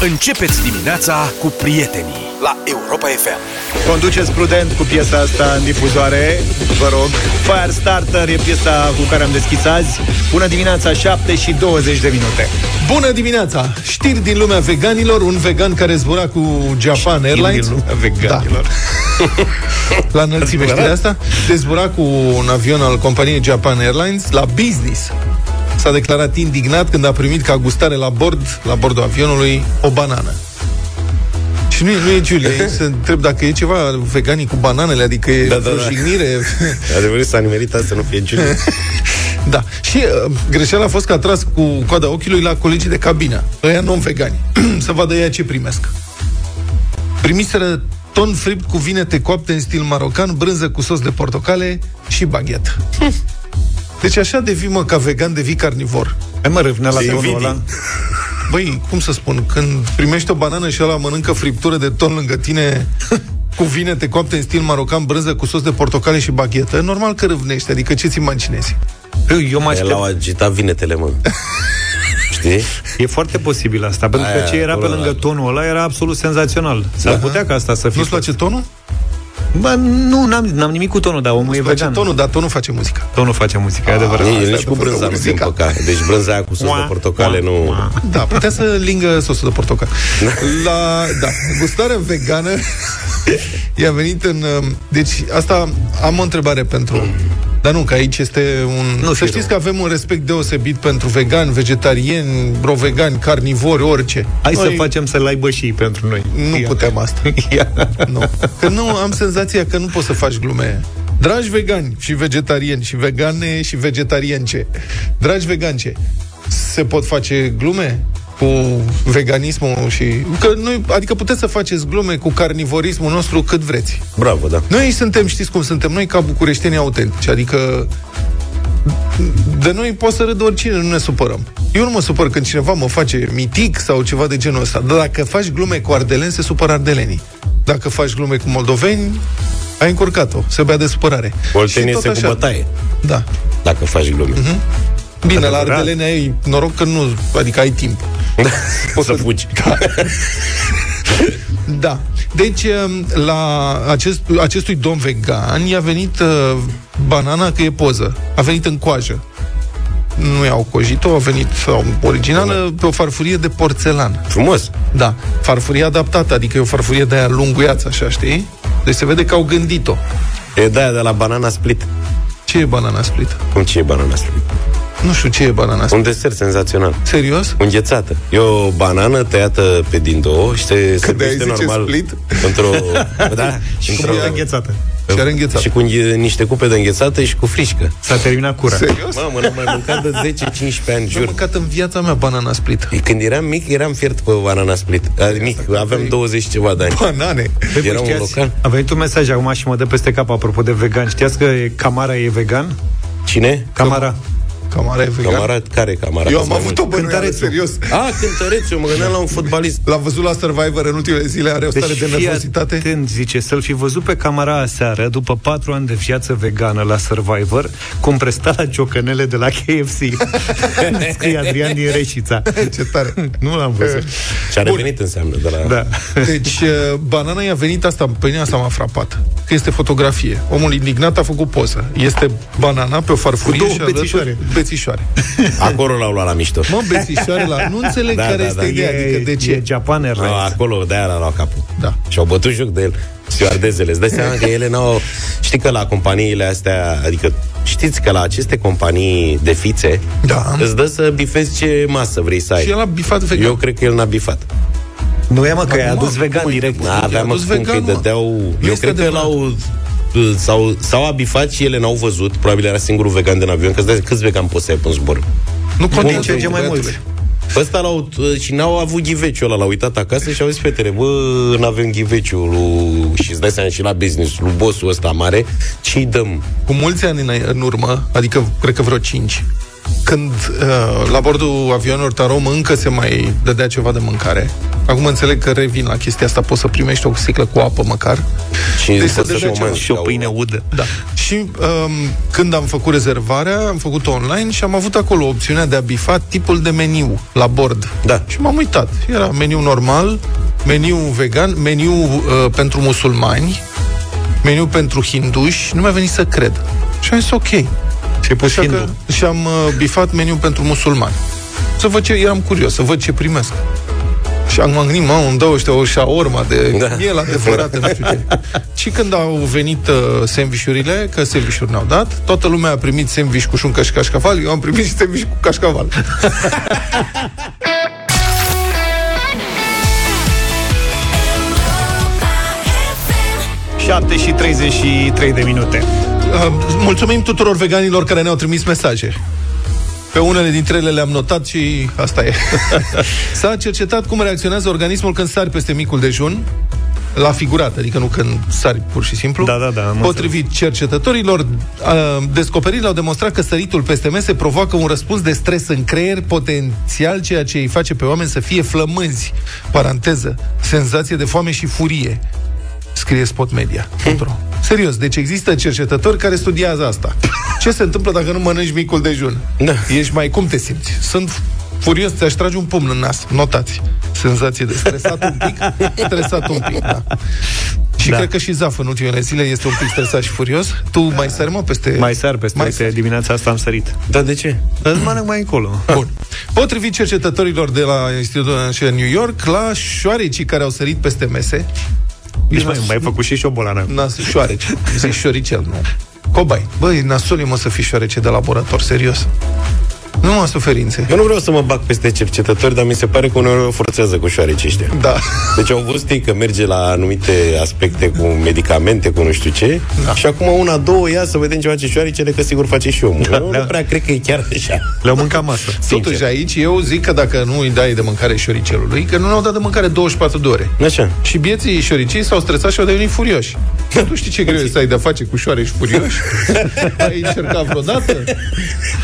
Începeți dimineața cu prietenii la Europa FM. Conduceți prudent cu piesa asta în difuzoare, vă rog. Firestarter e piesa cu care am deschis azi. Bună dimineața, 7 și 20 de minute. Bună dimineața! Știri din lumea veganilor, un vegan care zbura cu Japan Airlines. din lumea veganilor. Da. La înălțime, știrea asta? Dezbura cu un avion al companiei Japan Airlines la business. S-a declarat indignat când a primit ca gustare la bord, la bordul avionului, o banană. Și nu e, nu e Giulia, e să întreb dacă e ceva veganii cu bananele, adică e Da, da, o da. jignire. Adevărul s-a nimerit asta să nu fie Giulia. Da. Și uh, greșeala a fost că a tras cu coada ochiului la colegii de cabină, ăia non-vegani, să vadă ea ce primesc. Primiseră ton fript cu vinete coapte în stil marocan, brânză cu sos de portocale și baghet. Deci așa devii, mă, ca vegan, devii carnivor. Hai mă, râvnea la Se tonul invidii. ăla. Băi, cum să spun, când primești o banană și ăla mănâncă friptură de ton lângă tine cu vinete coapte în stil marocan, brânză cu sos de portocale și baghetă, normal că râvnești, adică ce-ți imaginezi? Eu, eu mă El aștept. au agitat vinetele, mă. Știi? E foarte posibil asta, pentru că Aia, ce era pe acolo, lângă da. tonul ăla era absolut senzațional. S-ar putea ca asta să fie... Nu-ți place tonul? Bă, nu, n-am, n-am nimic cu tonul, dar omul e Îți place vegan. tonul, dar tonul face muzică. Tonul face muzică, e adevărat. El asta nici e cu de brânza nu se muzica. împăca. Deci brânza aia cu sos de portocale nu... Da, putea să lingă sosul de portocal. La, da, gustarea vegană i-a venit în... um, Deci, asta am o întrebare pentru... Dar nu, că aici este un... Nu să fi știți rău. că avem un respect deosebit pentru vegani, vegetariani, brovegani, carnivori, orice. Hai să Noi facem să-l aibă și pentru noi. Nu Ia. putem asta. Ia. Nu. Că nu am senzația că nu poți să faci glume. Dragi vegani și vegetariani și vegane și vegetariance, dragi vegance, se pot face glume cu veganismul și... Că noi, adică puteți să faceți glume cu carnivorismul nostru cât vreți. Bravo, da. Noi suntem, știți cum suntem, noi ca bucureșteni autentici, adică de noi poate să râdă oricine, nu ne supărăm. Eu nu mă supăr când cineva mă face mitic sau ceva de genul ăsta, dar dacă faci glume cu ardeleni, se supără ardelenii. Dacă faci glume cu moldoveni, ai încurcat-o, se bea de supărare. Oltenie Și tot este cu așa. bătaie, Da. dacă faci glume. Bine, la Adevărat. ardeleni ai noroc că nu, adică ai timp. Poți să fugi. Da. Deci, um, la acest, acestui domn vegan i-a venit uh, banana că e poză. A venit în coajă. Nu i-au cojit-o, a venit sau, originală pe o farfurie de porțelan. Frumos. Da, farfurie adaptată, adică e o farfurie de aia lunguiață, așa, știi? Deci se vede că au gândit-o. E de aia de la banana split. Ce e banana split? Cum ce e banana split? Nu știu ce e banana split. Un desert senzațional. Serios? Înghețată. E o banană tăiată pe din două și se Când ai servește zice normal split? într-o... Da, Și într-o, cum e înghețată. Și are înghețat. și cu înghe- niște cupe de înghețată și cu frișcă. S-a terminat cura. Serios? Mamă, n-am mai mâncat de 10-15 ani, Am jur. mâncat în viața mea banana split. Când eram mic, eram fiert pe banana split. Adică mic, aveam 20 ceva de ani. Banane. Păi, Era bă, un știați, local. A venit un mesaj acum și mă dă peste cap apropo de vegan. Știați că e- Camara e vegan? Cine? Camara. Camara e vegan? Camara? Care camara? Eu am avut o bănuială, Cântărețul. serios. A, cântăreț, eu mă gândeam la un fotbalist. L-am văzut la Survivor în ultimele zile, are o stare de Deci fii nervozitate. atent, zice, să-l fi văzut pe camera aseară, după patru ani de viață vegană la Survivor, cum presta la ciocănele de la KFC. Scrie Adrian din Reșița. Ce tare. Nu l-am văzut. Și a revenit înseamnă de la... Da. Deci, uh, banana i-a venit asta, pe mine asta m-a frapat. Că este fotografie. Omul indignat a făcut poză. Este banana pe o farfurie Cu două și alături bețișoare. bețișoare. Acolo l-au luat la mișto. Mă, bețișoare la... Nu înțeleg Da, care da, este da. ideea, adică de E ce? Japan A, Airlines. acolo, de-aia l-a luat capul. Da. Și au bătut joc de el. Stewardezele. Îți dai seama că ele n-au... Știi că la companiile astea, adică știți că la aceste companii de fițe, Da. îți dă să bifezi ce masă vrei să ai. Și el a bifat vegan. Eu cred că el n-a bifat. Nu e, mă, că i-a Acum, adus vegan cum e? direct. Da, avea mă adus spun că îi vegan, mă. dădeau... Eu este cred că adevărat. l-au sau, sau a bifat și ele n-au văzut Probabil era singurul vegan din avion Că îți dai câți vegan poți să ai pe un zbor Nu Din contează, ce în ce mai băiatule. mulți. Pe ăsta l-au, și n-au avut ghiveciul ăla, l-au uitat acasă și au zis, fetele, bă, n-avem ghiveciul lui... și îți dai seama și la business, lui bossul ăsta mare, ce-i dăm? Cu mulți ani în, în urmă, adică cred că vreo 5, când uh, la bordul avionilor Tarom încă se mai dădea ceva de mâncare. Acum înțeleg că revin la chestia asta, poți să primești o sticlă cu apă măcar. Și Deci deci se să dădea și o ceva. mănânci Și o la pâine udă. Da. Și um, când am făcut rezervarea, am făcut online și am avut acolo opțiunea de a bifa tipul de meniu la bord. Da. Și m-am uitat. Era meniu normal, meniu vegan, meniu uh, pentru musulmani, meniu pentru hinduși. Nu mi-a venit să cred. Și am zis ok. Și ai pus Așa că, hindu. și am uh, bifat meniu pentru musulmani. Să văd ce, eram curios, să văd ce primesc. Și am m-am gândit, mă, îmi dau ăștia o șaorma de Da. da. miel adevărată, nu știu ce. și când au venit uh, sandvișurile, că sandvișuri ne-au dat, toată lumea a primit sandviș cu șuncă și cașcaval, eu am primit și sandviș cu cașcaval. 7 și 33 de minute. Uh, mulțumim tuturor veganilor care ne-au trimis mesaje. Pe unele dintre ele le-am notat și asta e. S-a cercetat cum reacționează organismul când sari peste micul dejun, la figurat, adică nu când sari pur și simplu. Da, da, da, am Potrivit cercetătorilor, uh, descoperirile au demonstrat că săritul peste mese provoacă un răspuns de stres în creier potențial, ceea ce îi face pe oameni să fie flămânzi. Paranteză, senzație de foame și furie scrie Spot Media. Serios, deci există cercetători care studiază asta. Ce se întâmplă dacă nu mănânci micul dejun? Da. Ești mai cum te simți? Sunt furios, ți-aș trage un pumn în nas. Notați. Senzație de stresat un pic, stresat un pic, da. Și Da. cred că și Zaf în ultimele zile este un pic stresat și furios. Tu mai sari, mă, peste... Mai sar peste Mai uite, sari. dimineața asta am sărit. Dar de ce? Îți mănânc mai încolo. Bun. Potrivit cercetătorilor de la Institutul Național New York, la șoarecii care au sărit peste mese, Deci mai, mai făcut și șobolană. Nas, șoarece. Zici șoricel, nu. Cobai. Băi, nasol e, mă să fii șoarece de laborator, serios. Nu mă suferințe. Eu nu vreau să mă bag peste cercetători, dar mi se pare că uneori o forțează cu șoareci ăștia. Da. Deci au văzut ei că merge la anumite aspecte cu medicamente, cu nu știu ce, Da. și acum una, două, ia să vedem ce face șoarecele, că sigur face și omul. Da, Eu da. nu prea cred că e chiar așa. Le-au mâncat masă. Totuși aici eu zic că dacă nu îi dai de mâncare șoricelului, că nu ne-au dat de mâncare 24 de ore. Așa. Și bieții șoricii s-au stresat și au devenit furioși. Tu știi ce greu e să ai de-a face cu șoareci furioși? ai încercat vreodată?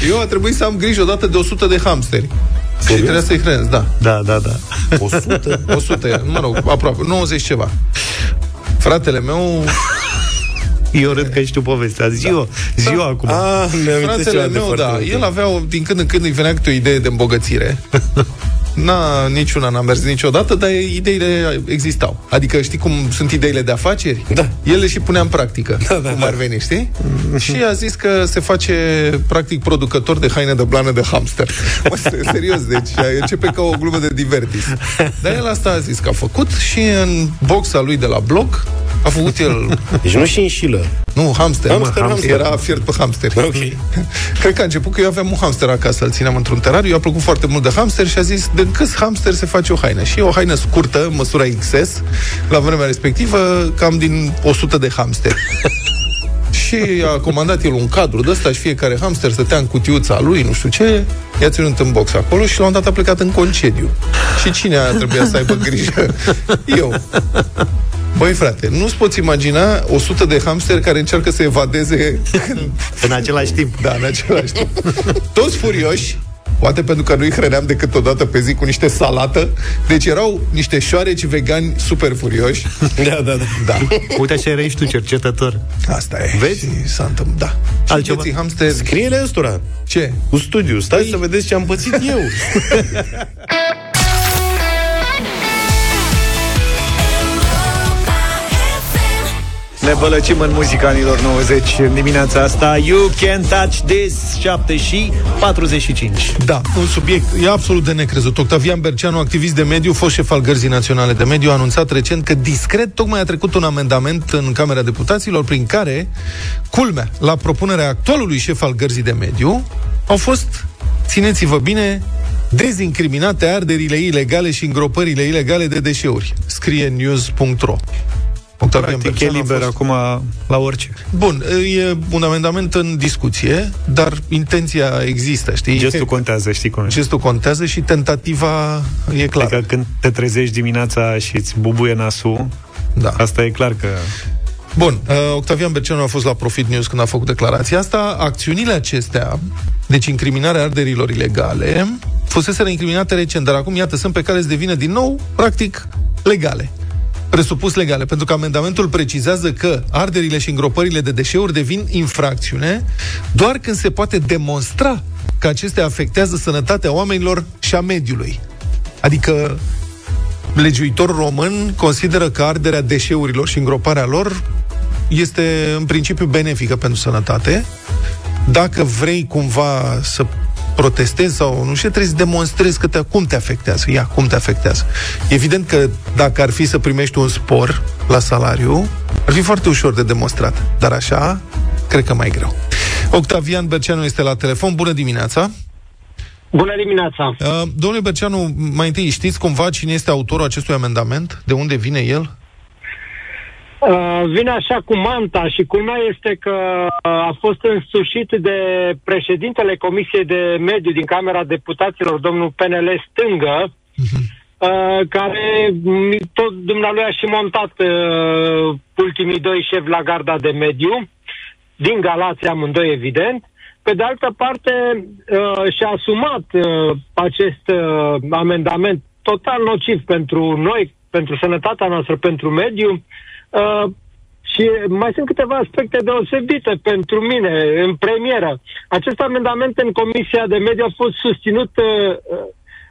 Eu a trebuit să am grijă odată de 100 de hamsteri. Și trebuia să-i hrănesc, da. Da, da, da. 100? 100, mă rog, aproape, 90 ceva. Fratele meu, Eu râd că știu povestea. Zi-o, zi-o acum. Ah, mi-am fratele meu, da, el avea, o- din când în când îi venea câte o idee de îmbogățire. N-a, niciuna n-a mers niciodată, dar ideile existau. Adică știi cum sunt ideile de afaceri? Da. El le și punea în practică, Da, da, cum da. ar veni, știi? și a zis că se face, practic, producător de haine de blană de hamster. Mă, serios, deci începe ca o glumă de divertis. Dar el asta a zis că a făcut și în boxa lui de la blog a făcut el Deci nu și înșilă. nu, hamster. Hamster, mă, hamster. Era fiert pe hamster. Ok. Cred că a început că eu aveam un hamster acasă, îl țineam într-un terariu, i-a plăcut foarte mult de hamster și a zis, de câți hamster se face o haină? Și e o haină scurtă, măsura XS, la vremea respectivă, cam din 100 de hamster. și a comandat el un cadru de ăsta și fiecare hamster stătea în cutiuța lui, nu știu ce, i-a ținut în box acolo și la un dat a plecat în concediu. Și cine a trebuit să aibă grijă? Eu. Băi, frate, nu-ți poți imagina 100 de hamster care încearcă să evadeze când... În același timp. Da, în același timp. Toți furioși, poate pentru că nu-i hrăneam decât o dată pe zi cu niște salată, deci erau niște șoareci vegani super furioși. Da, da, da. Da, Uite așa erai și tu cercetător. asta e. Vezi? Și s-a întâmplat, da. Și Altceva? vieții hamster... Scrie-le ăstora. Ce? Cu studiu. Stai să vedeți ce am pățit eu. Ne bălăcim în muzica anilor 90 în dimineața asta. You can touch this 7 și 45. Da, un subiect e absolut de necrezut. Octavian Berceanu, activist de mediu, fost șef al Gărzii Naționale de Mediu, a anunțat recent că discret tocmai a trecut un amendament în Camera Deputaților prin care, culmea, la propunerea actualului șef al Gărzii de Mediu, au fost, țineți-vă bine, dezincriminate arderile ilegale și îngropările ilegale de deșeuri, scrie news.ro. Octavian Practic e Berceanu a liber fost- acum la orice. Bun, e un amendament în discuție, dar intenția există, știi? Gestul contează, știi cum e. Gestul contează și tentativa e clară. Adică când te trezești dimineața și îți bubuie nasul, Da. asta e clar că Bun, uh, Octavian Berceanu a fost la Profit News când a făcut declarația asta. Acțiunile acestea, deci incriminarea arderilor ilegale, fusese incriminate recent, dar acum, iată, sunt pe care să devină din nou, practic, legale presupus legale, pentru că amendamentul precizează că arderile și îngropările de deșeuri devin infracțiune doar când se poate demonstra că acestea afectează sănătatea oamenilor și a mediului. Adică legiuitorul român consideră că arderea deșeurilor și îngroparea lor este în principiu benefică pentru sănătate. Dacă vrei cumva să protestezi sau nu știu, trebuie să demonstrezi că te, cum te afectează. Ia, cum te afectează. Evident că dacă ar fi să primești un spor la salariu, ar fi foarte ușor de demonstrat. Dar așa, cred că mai greu. Octavian Berceanu este la telefon. Bună dimineața! Bună dimineața! Uh, domnule Berceanu, mai întâi știți cumva cine este autorul acestui amendament? De unde vine el? Uh, vine așa cu manta și culmea este că uh, a fost însușit de președintele Comisiei de Mediu din Camera Deputaților, domnul PNL Stângă, uh-huh. uh, care tot dumnealui a și montat uh, ultimii doi șefi la garda de mediu, din Galația amândoi evident. Pe de altă parte, uh, și-a asumat uh, acest uh, amendament total nociv pentru noi, pentru sănătatea noastră, pentru mediu, Uh, și mai sunt câteva aspecte deosebite pentru mine în premieră. Acest amendament în Comisia de Mediu a fost susținut uh,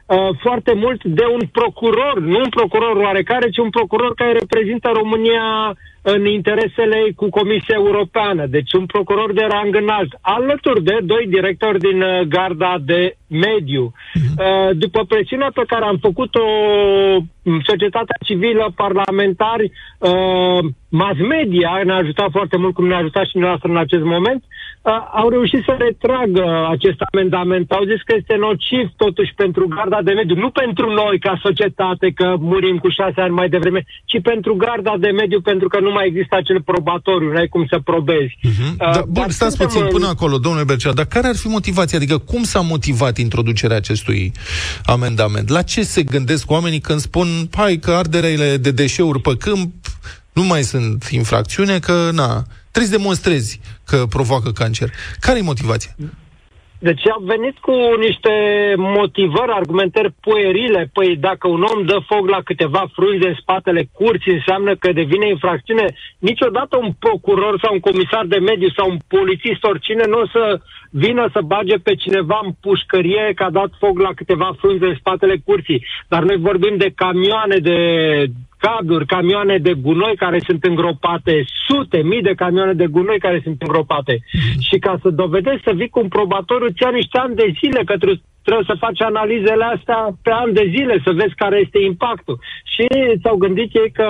uh, foarte mult de un procuror, nu un procuror oarecare, ci un procuror care reprezintă România în interesele ei cu Comisia Europeană, deci un procuror de rang înalt, alături de doi directori din uh, garda de mediu. Uh-huh. După presiunea pe care am făcut-o societatea civilă, parlamentari, uh, mass media ne-a ajutat foarte mult, cum ne-a ajutat și noastră în acest moment, uh, au reușit să retragă acest amendament. Au zis că este nociv totuși pentru garda de mediu, nu pentru noi ca societate, că murim cu șase ani mai devreme, ci pentru garda de mediu, pentru că nu mai există acel probatoriu, nu ai cum să probezi. Uh-huh. Uh, da, bun, stați puțin până acolo, domnule Bercea, dar care ar fi motivația? Adică cum s-a motivat introducerea acestui amendament? La ce se gândesc oamenii când spun, hai că arderele de deșeuri pe câmp nu mai sunt infracțiune, că na, trebuie să demonstrezi că provoacă cancer. Care e motivația? Deci am venit cu niște motivări, argumentări puerile. Păi dacă un om dă foc la câteva frunze în spatele curții, înseamnă că devine infracțiune. Niciodată un procuror sau un comisar de mediu sau un polițist, oricine, nu o să vină să bage pe cineva în pușcărie că a dat foc la câteva frunze în spatele curții. Dar noi vorbim de camioane de cabluri, camioane de gunoi care sunt îngropate, sute, mii de camioane de gunoi care sunt îngropate. Și ca să dovedești să vii cu un probatoriu, ți niște ani de zile, că trebuie, trebuie să faci analizele astea pe ani de zile, să vezi care este impactul. Și s-au gândit ei că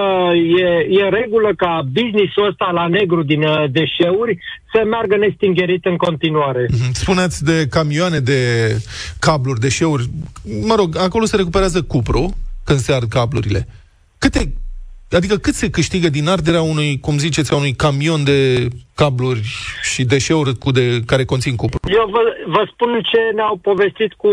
e, e regulă ca businessul ăsta la negru din uh, deșeuri să meargă nestingerit în continuare. Mhm. Spuneți de camioane de cabluri, deșeuri. Mă rog, acolo se recuperează cupru când se ard cablurile. Câte, adică cât se câștigă din arderea unui, cum ziceți, a unui camion de cabluri și deșeuri cu de, care conțin cupru? Eu vă, vă spun ce ne-au povestit cu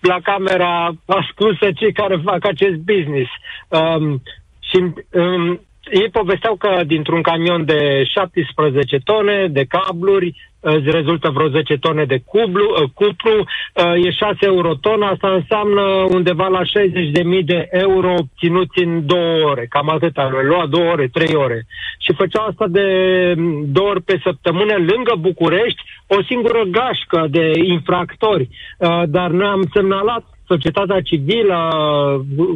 la camera ascunsă cei care fac acest business. Um, și um, ei povesteau că dintr-un camion de 17 tone de cabluri îți rezultă vreo 10 tone de cublu, uh, cupru, uh, e 6 euro tona, asta înseamnă undeva la 60.000 de euro obținuți în două ore, cam atâta, lua două ore, trei ore. Și făceau asta de mm, două ori pe săptămână lângă București, o singură gașcă de infractori, uh, dar noi am semnalat societatea civilă,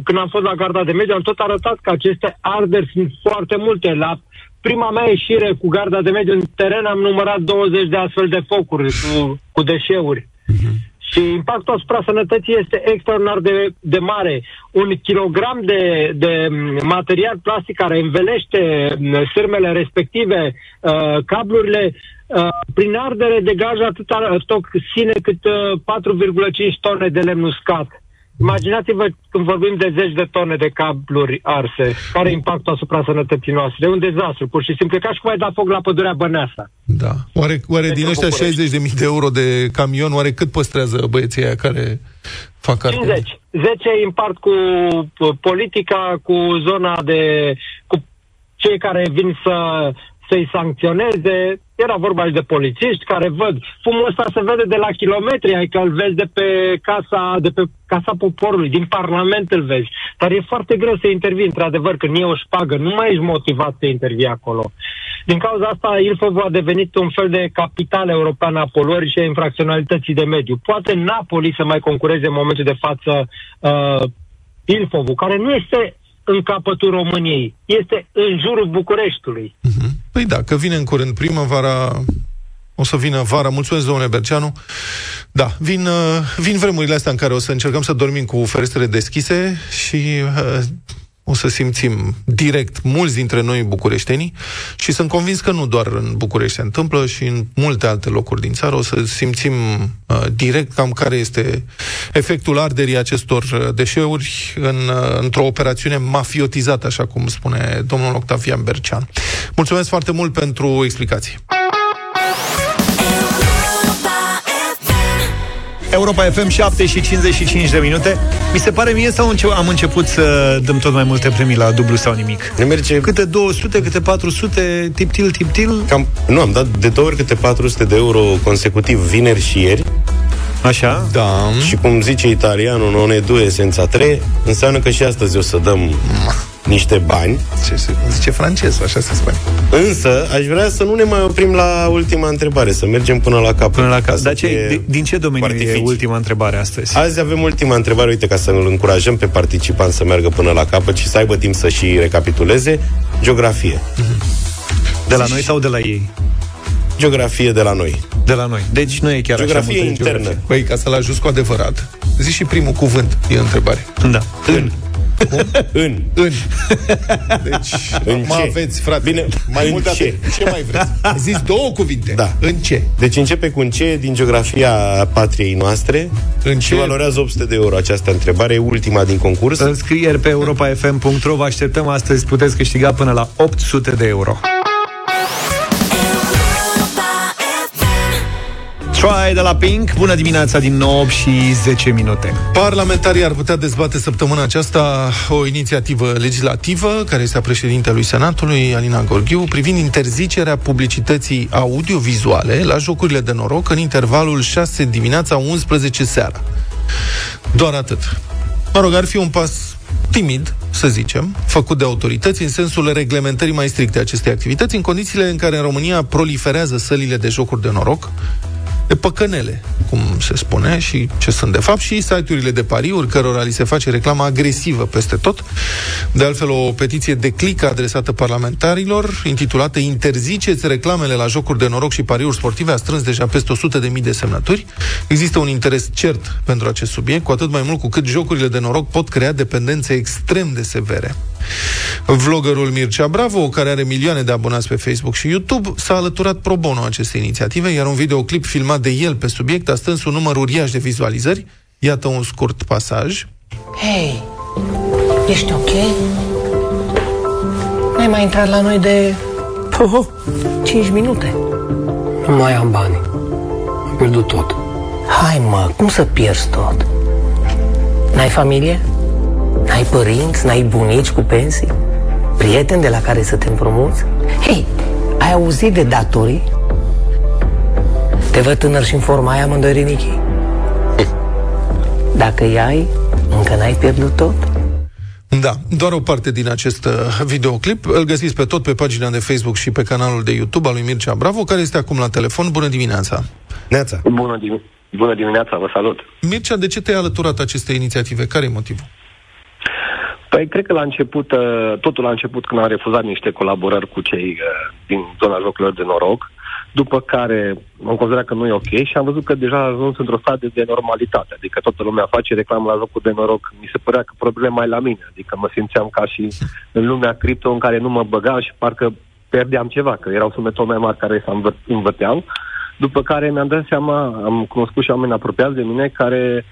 când am fost la garda de mediu, am tot arătat că aceste arderi sunt foarte multe. La prima mea ieșire cu garda de mediu în teren am numărat 20 de astfel de focuri cu, cu deșeuri. Uh-huh. Și impactul asupra sănătății este extraordinar de, de mare. Un kilogram de, de material plastic care învelește sârmele respective, uh, cablurile, uh, prin ardere degajă atâta toxine cât uh, 4,5 tone de lemn uscat. Imaginați-vă când vorbim de zeci de tone de cabluri arse, care e impactul asupra sănătății noastre? E un dezastru, pur și simplu. ca și cum ai dat foc la pădurea Băneasa. Da. Oare, oare din ăștia 60.000 de euro de camion, oare cât păstrează băieții aia care fac 50. 10 împart cu politica, cu zona de... cu cei care vin să să-i sancționeze. Era vorba și de polițiști care văd. Fumul ăsta se vede de la kilometri, adică îl vezi de pe casa, de pe casa poporului, din Parlament îl vezi. Dar e foarte greu să intervii, într-adevăr, când e o șpagă. Nu mai ești motivat să intervii acolo. Din cauza asta, Ilfov a devenit un fel de capitală europeană a poluării și a infracționalității de mediu. Poate Napoli să mai concureze în momentul de față uh, Ilfovul, care nu este în capătul României. Este în jurul Bucureștiului. Uh-huh. Păi da, că vine în curând primăvara, o să vină vara. Mulțumesc, domnule Berceanu. Da, vin, uh, vin vremurile astea în care o să încercăm să dormim cu ferestrele deschise și uh, o să simțim direct mulți dintre noi bucureștenii și sunt convins că nu doar în București se întâmplă și în multe alte locuri din țară o să simțim uh, direct cam care este efectul arderii acestor uh, deșeuri în, uh, într-o operațiune mafiotizată, așa cum spune domnul Octavian Bercean. Mulțumesc foarte mult pentru explicații. Europa FM 7 și 55 de minute. Mi se pare mie sau am început să dăm tot mai multe premii la dublu sau nimic? Ne merge... Câte 200, câte 400, tip-til, tip-til? Cam, nu, am dat de două ori câte 400 de euro consecutiv vineri și ieri. Așa? Da. Și cum zice italianul, non e due senza tre, înseamnă că și astăzi o să dăm niște bani. Ce se zice francez, așa se spune. Însă, aș vrea să nu ne mai oprim la ultima întrebare, să mergem până la cap. Până la cap. Dar ce, din ce domeniu e ultima întrebare astăzi? Azi avem ultima întrebare, uite, ca să îl încurajăm pe participant să meargă până la capăt și să aibă timp să și recapituleze. Geografie. De la noi sau de la ei? Geografie de la noi. De la noi. Deci nu e chiar geografie așa internă. Geografie. Păi, ca să-l ajut cu adevărat, zici și primul cuvânt din întrebare. Da. În. În. În. Deci, În mă ce? aveți, frate. Bine, mai în mult ce? atât. Ce mai vreți? Ai zis două cuvinte. Da. În ce? Deci începe cu un ce din geografia patriei noastre În și ce? valorează 800 de euro această întrebare, e ultima din concurs. Înscrieri pe europafm.ro Vă așteptăm astăzi, puteți câștiga până la 800 de euro. Try de la Pink. Bună dimineața din 9 și 10 minute. Parlamentarii ar putea dezbate săptămâna aceasta o inițiativă legislativă, care este a președintelui Senatului, Alina Gorghiu, privind interzicerea publicității audiovizuale la jocurile de noroc în intervalul 6 dimineața 11 seara. Doar atât. Mă rog, ar fi un pas timid, să zicem, făcut de autorități în sensul reglementării mai stricte a acestei activități, în condițiile în care în România proliferează sălile de jocuri de noroc, de păcănele, cum se spune, și ce sunt de fapt, și site-urile de pariuri, cărora li se face reclamă agresivă peste tot. De altfel, o petiție de click adresată parlamentarilor, intitulată Interziceți reclamele la jocuri de noroc și pariuri sportive, a strâns deja peste 100.000 de semnături. Există un interes cert pentru acest subiect, cu atât mai mult cu cât jocurile de noroc pot crea dependențe extrem de severe. Vloggerul Mircea Bravo, care are milioane de abonați pe Facebook și YouTube, s-a alăturat pro bono acestei inițiative, iar un videoclip filmat de el pe subiect a strâns un număr uriaș de vizualizări. Iată un scurt pasaj. Hei, ești ok? N-ai mai intrat la noi de... Oh, 5 minute. Nu mai am bani. Am pierdut tot. Hai mă, cum să pierzi tot? N-ai familie? N-ai părinți? N-ai bunici cu pensii? Prieteni de la care să te împrumuți? Hei, ai auzit de datorii? Te văd tânăr și în forma aia, amândoi rinichii. Dacă îi ai, încă n-ai pierdut tot? Da, doar o parte din acest uh, videoclip. Îl găsiți pe tot pe pagina de Facebook și pe canalul de YouTube al lui Mircea Bravo, care este acum la telefon. Bună dimineața! Neața. Bună, dim- Bună dimineața, vă salut. Mircea, de ce te-ai alăturat aceste inițiative? Care e motivul? Păi, cred că la început, uh, totul a început când am refuzat niște colaborări cu cei uh, din zona jocurilor de noroc, după care am considerat că nu e ok și am văzut că deja a ajuns într-o stadie de normalitate, adică toată lumea face reclamă la jocuri de noroc. Mi se părea că problema e la mine, adică mă simțeam ca și în lumea cripto în care nu mă băgam și parcă pierdeam ceva, că erau sume tot mai mari care să învă- învăteau. După care mi-am dat seama, am cunoscut și oameni apropiați de mine care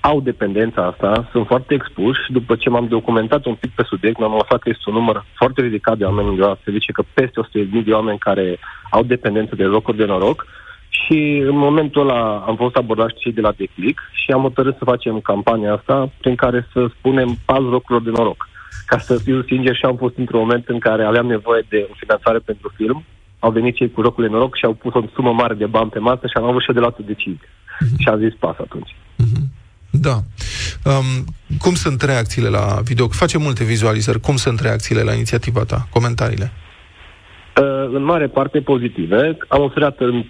au dependența asta, sunt foarte expuși. După ce m-am documentat un pic pe subiect, mi-am aflat că este un număr foarte ridicat de oameni undeva. Se zice că peste 100.000 de oameni care au dependență de jocuri de noroc. Și în momentul ăla am fost abordați și de la Declic și am hotărât să facem campania asta prin care să spunem pas jocurilor de noroc. ca să fiu sincer, și am fost într-un moment în care aveam nevoie de o finanțare pentru film. Au venit cei cu jocul de noroc și au pus o sumă mare de bani pe masă și am avut și eu de luat o decizie. Mm-hmm. Și am zis pas atunci. Mm-hmm. Da. Um, cum sunt reacțiile la video? Facem multe vizualizări. Cum sunt reacțiile la inițiativa ta? Comentariile? Uh, în mare parte pozitive. Am observat în,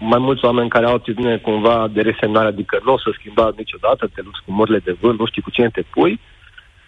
mai mulți oameni care au atitudine cumva de resemnare, adică nu o să schimba niciodată, te lupți cu morile de vânt, nu știi cu cine te pui.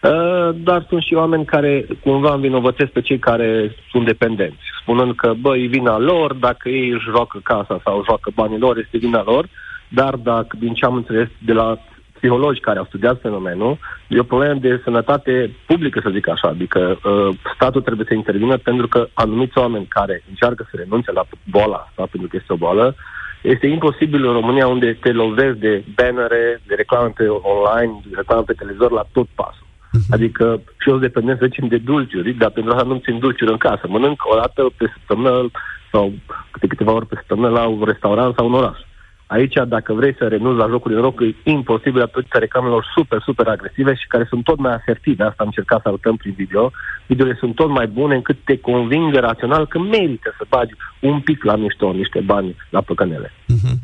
Uh, dar sunt și oameni care cumva învinovățesc pe cei care sunt dependenți, spunând că, bă, e vina lor, dacă ei își joacă casa sau joacă banii lor, este vina lor, dar dacă, din ce am înțeles de la psihologi care au studiat fenomenul, e o problemă de sănătate publică, să zic așa, adică uh, statul trebuie să intervină pentru că anumiți oameni care încearcă să renunțe la boala asta, pentru că este o boală, este imposibil în România unde te lovezi de bannere, de reclame pe online, de reclame pe televizor la tot pasul. Mhm. Adică și eu dependent, să zicem, de dulciuri, dar pentru asta nu țin dulciuri în casă. Mănânc o dată pe săptămână sau câte câteva ori pe săptămână la un restaurant sau un oraș. Aici, dacă vrei să renunți la jocul de noroc, e imposibil datorită reclamelor super, super agresive și care sunt tot mai asertive. Asta am încercat să arătăm prin video. Videole sunt tot mai bune încât te convingă rațional că merită să bagi un pic la mișto, niște bani la păcănele. Mm-hmm.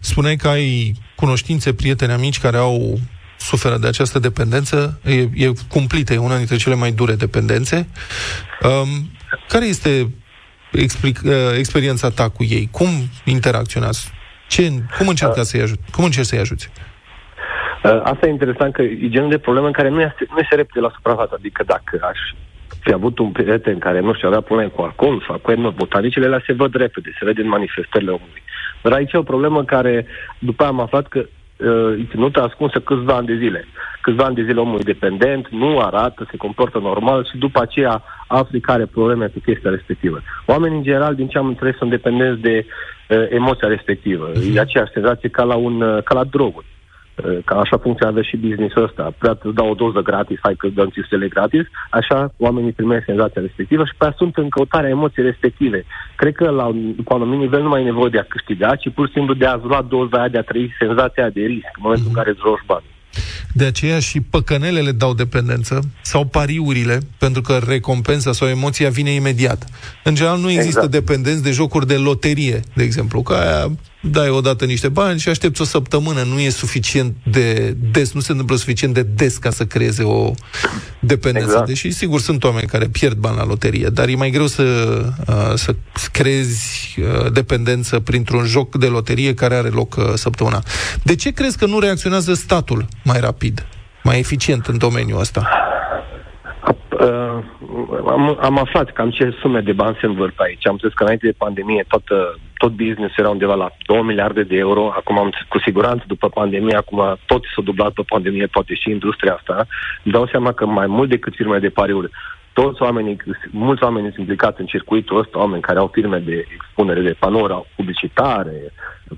Spuneai că ai cunoștințe, prieteni, amici care au suferă de această dependență, e, e cumplită, e una dintre cele mai dure dependențe. Um, care este explic, uh, experiența ta cu ei? Cum interacționați? Ce, cum încerca uh, să-i ajut? Cum încerci să-i ajuți? Uh, asta e interesant că e genul de problemă în care nu, este, nu se repede la suprafață. Adică dacă aș fi avut un prieten care, nu știu, avea probleme cu alcool sau cu etno, botanicele alea se văd repede, se vede în manifestările omului. Dar aici e o problemă care, după am aflat că uh, ținută ascunsă câțiva ani de zile. Câțiva ani de zile omul e dependent, nu arată, se comportă normal și după aceea afli care probleme cu chestia respectivă. Oamenii, în general, din ce am înțeles, sunt dependenți de uh, emoția respectivă. Uh-huh. E aceeași senzație ca la, un, uh, ca la droguri. Uh, ca așa funcționează și business-ul ăsta. Prea îți dau o doză gratis, hai că dăm țistele gratis, așa oamenii primesc senzația respectivă și pe sunt în căutarea emoției respective. Cred că la un, cu un anumit nivel nu mai e nevoie de a câștiga, ci pur și simplu de a-ți lua doza aia, de a trăi senzația de risc în momentul uh-huh. în care îți joci bani. De aceea și păcănelele dau dependență sau pariurile, pentru că recompensa sau emoția vine imediat. În general nu există exact. dependenți de jocuri de loterie, de exemplu, că aia dai odată niște bani și aștepți o săptămână. Nu e suficient de des, nu se întâmplă suficient de des ca să creeze o dependență. Exact. Deși, sigur, sunt oameni care pierd bani la loterie, dar e mai greu să, uh, să creezi uh, dependență printr-un joc de loterie care are loc uh, săptămâna. De ce crezi că nu reacționează statul mai rapid, mai eficient în domeniul ăsta? Uh, am, am aflat cam ce sume de bani se învârt aici. Am zis că înainte de pandemie toată, tot business era undeva la 2 miliarde de euro. Acum, am, cu siguranță, după pandemie, acum tot s-a dublat pe pandemie, poate și industria asta. Îmi dau seama că mai mult decât firme de pariuri, toți oamenii, mulți oameni sunt implicați în circuitul ăsta, oameni care au firme de expunere de panouri publicitare,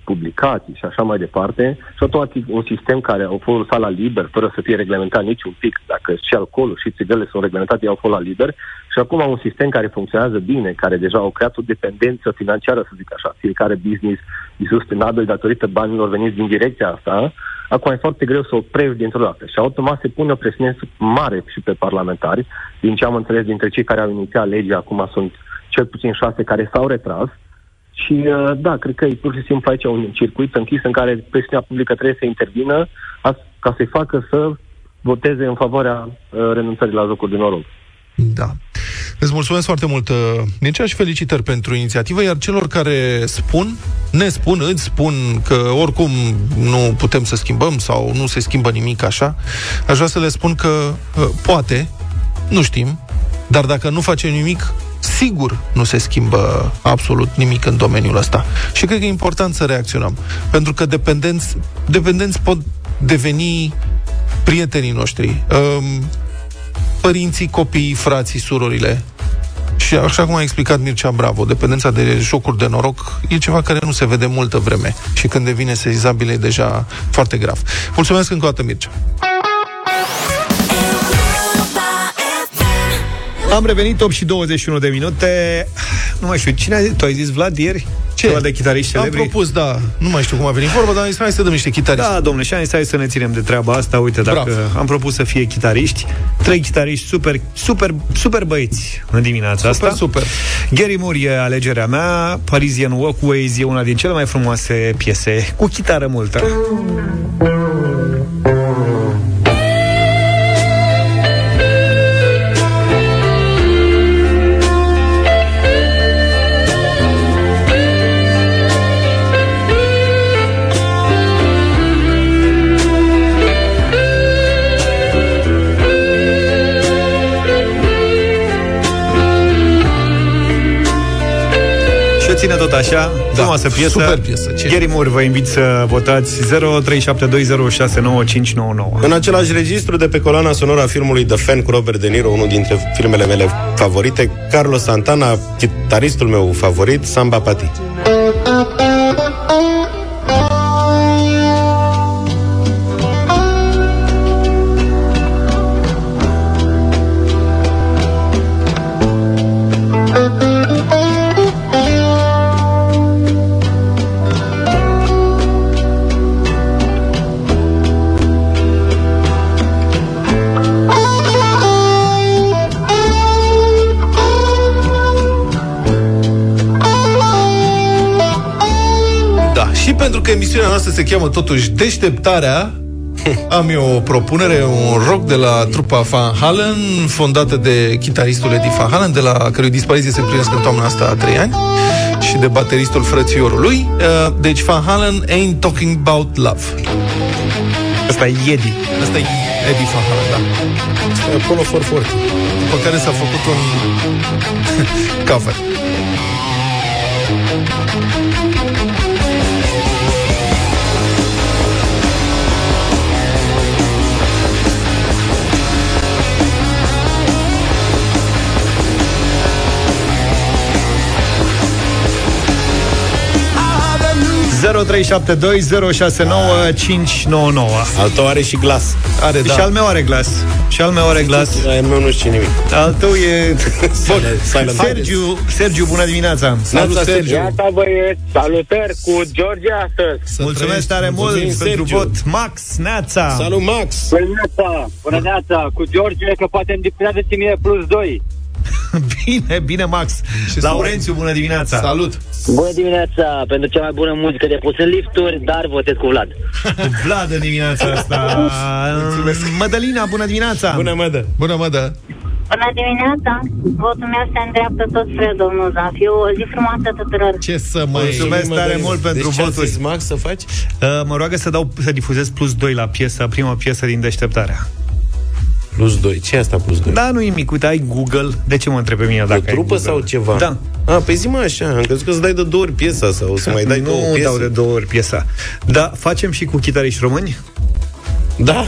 publicații și așa mai departe, și tot un sistem care au fost la liber, fără să fie reglementat niciun pic, dacă și alcoolul și țigările sunt reglementate, au fost la liber, și acum un sistem care funcționează bine, care deja au creat o dependență financiară, să zic așa, fiecare business e sustenabil datorită banilor veniți din direcția asta, acum e foarte greu să oprești dintr-o dată. Și automat se pune o presiune mare și pe parlamentari, din ce am înțeles dintre cei care au inițiat legea, acum sunt cel puțin șase care s-au retras, și uh, da, cred că e pur și simplu aici un circuit închis în care presiunea publică trebuie să intervină ca să-i facă să voteze în favoarea uh, renunțării la jocuri de noroc. Da. Îți mulțumesc foarte mult, uh, Mircea, și felicitări pentru inițiativă, iar celor care spun, ne spun, îți spun că oricum nu putem să schimbăm sau nu se schimbă nimic așa, aș vrea să le spun că uh, poate, nu știm, dar dacă nu facem nimic, sigur nu se schimbă absolut nimic în domeniul ăsta. Și cred că e important să reacționăm. Pentru că dependenți, dependenți pot deveni prietenii noștri, um, părinții, copiii, frații, surorile. Și așa cum a explicat Mircea Bravo, dependența de jocuri de noroc e ceva care nu se vede multă vreme și când devine sezizabil e deja foarte grav. Mulțumesc încă o dată, Mircea! Am revenit 8 și 21 de minute. nu mai știu, cine a zis? Tu ai zis Vlad ieri? Ce? Ceva de chitariști Am celebri? propus, da, nu mai știu cum a venit vorba, dar am zis, hai să dăm niște chitariști. Da, domnule, și am zis, hai să ne ținem de treaba asta. Uite, dacă Bravo. am propus să fie chitariști, trei chitariști super, super, super băieți în dimineața Super, asta. super. Gary Moore e alegerea mea, Parisian Walkways e una din cele mai frumoase piese, cu chitară multă. Ține tot așa, da. frumoasă piesă. super piesă, ce- Gary Moore, vă invit să votați 0372069599. În același registru de pe coloana sonoră a filmului The Fan cu Robert De Niro, unul dintre filmele mele favorite, Carlos Santana, chitaristul meu favorit, Samba Pati. Noastră se cheamă totuși Deșteptarea, am eu o propunere, un rock de la trupa Van Halen, fondată de chitaristul Eddie Van Halen, de la cărui dispariție se împlinesc în toamna asta a trei ani, și de bateristul frățiorului. Uh, Deci Van Halen Ain't Talking About Love. Asta e Yedi. Asta e Eddie Van Halen, da. Apollo 440. După care s-a făcut un cover. Al tău are și glas. Are, Da. Și al meu are glas. Și al meu are glas. Al meu nu știe nimic. Al tău e... Silent- silent. Sergiu, Sergiu, bună dimineața! Salut, Sergiu. Iată, băieți, salutări cu George astăzi. Să Mulțumesc trăiești. tare mult Mulțumim, pentru Sergiu. vot. Max, Neața! Salut, Max! Bună dimineața, bună dimineața, cu George, că poate îmi depinde mie plus 2. Bine, bine, Max! Și Laurențiu, bună dimineața! Salut! Bună dimineața, pentru cea mai bună muzică de pus în lifturi, dar votez cu Vlad. Vlad în dimineața asta! Mulțumesc. Mădălina, bună dimineața! Bună, mădă! Bună, mă, da. Bună dimineața! Votul meu se îndreaptă tot spre domnul Zafiu. O zi frumoasă tuturor! Ce să mai... Mulțumesc tare Mădălina. mult pentru deci ce a voturi. zis Max să faci? Uh, mă roagă să dau să difuzez plus 2 la piesa, prima piesă din deșteptarea. Plus 2. Ce e asta plus 2? Da, nu nimic, uite, ai Google. De ce mă întrebe mine dacă o ai trupă Google? sau ceva? Da. A, pe zi mă așa, am crezut că să dai de două ori piesa sau să mai dai două nu piese. dau de două ori piesa. Da, facem și cu chitariști români? Da.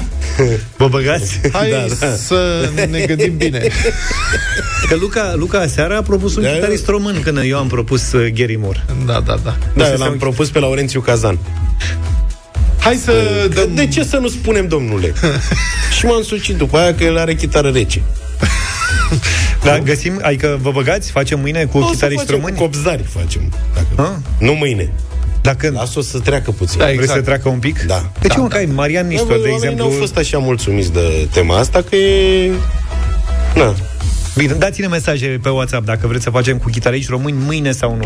Vă băgați? Hai Da, da. să ne gândim bine. Că Luca, Luca aseară a propus un Da, chitarist român când eu am propus uh, Gary Moore. Da, da, da. Da, să eu se l-am uite. propus pe Laurențiu Cazan. Hai să Că dăm... de ce să nu spunem, domnule? și m-am sucit după aia că el are chitară rece. Da, găsim, adică vă băgați, facem mâine cu O să chitariști facem români? Copzari facem. Dacă... Ah? Nu mâine. Dacă Lasă-o să treacă puțin. Da, vrei exact. să treacă un pic? Da. De ce Da, mă da. cai Marian Da, Nistor, bă, de oamenii exemplu? n-au fost așa mulțumiți de tema asta că e... Na. Bine, dați-ne mesaje pe WhatsApp dacă vreți să facem cu chitariști români mâine sau nu.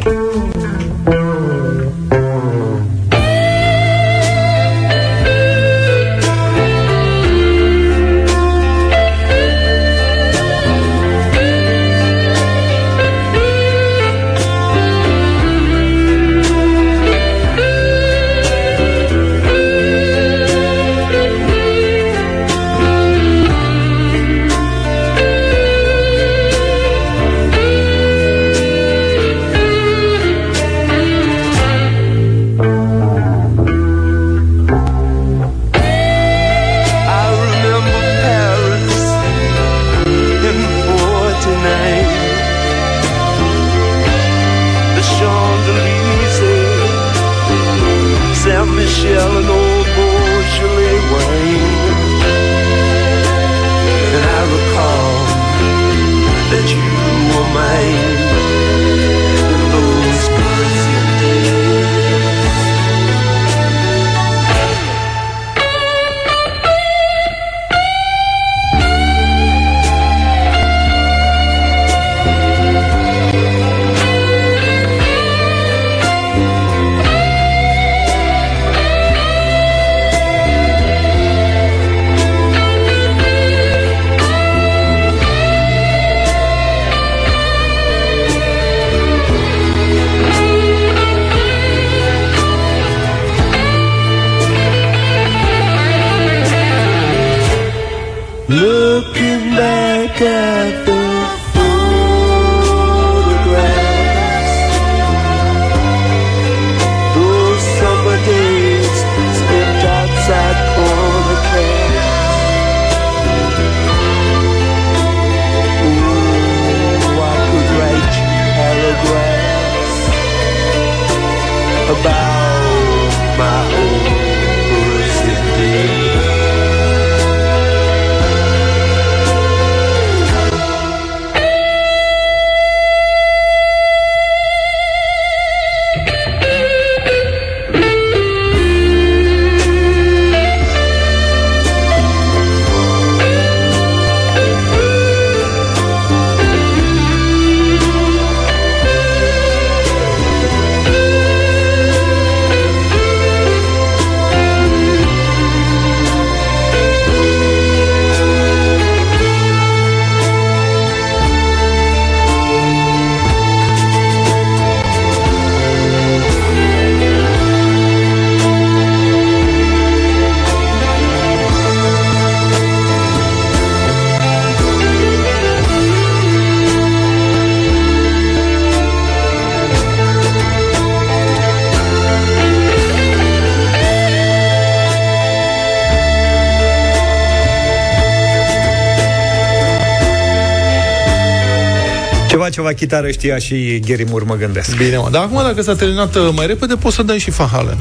Ceva, ceva chitară știa și Gary Moore, mă gândesc. Bine, mă. Dar acum, dacă s-a terminat uh, mai repede, poți să dai și Van Halen.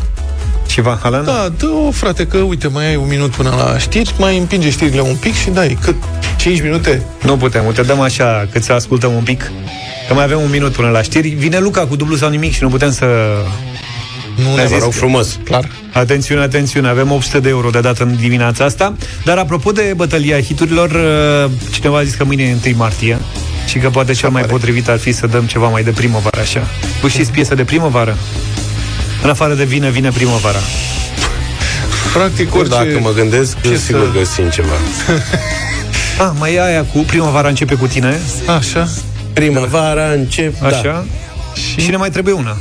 Și Van Halen? Da, dă-o, frate, că, uite, mai ai un minut până la știri, mai împinge știrile un pic și dai, cât? 5 minute? Nu putem, uite, dăm așa, cât să ascultăm un pic. Că mai avem un minut până la știri. Vine Luca cu dublu sau nimic și nu putem să... Nu Ne-a Vă zis rog frumos. Clar. Atențiune, atențiune, avem 800 de euro de dat în dimineața asta. Dar apropo de bătălia hiturilor, uh, cineva a zis că mâine e 1 martie și că poate cel mai potrivit ar fi să dăm ceva mai de primăvară, așa. Vă știți piesă de primăvară? În afară de vine, vine primăvara. Practic, Orice... orice... Dacă mă gândesc, ce sigur să- găsim ceva. Ah, mai e aia cu primăvara începe cu tine, Așa. Primăvara încep, da. așa. Și... și ne mai trebuie una.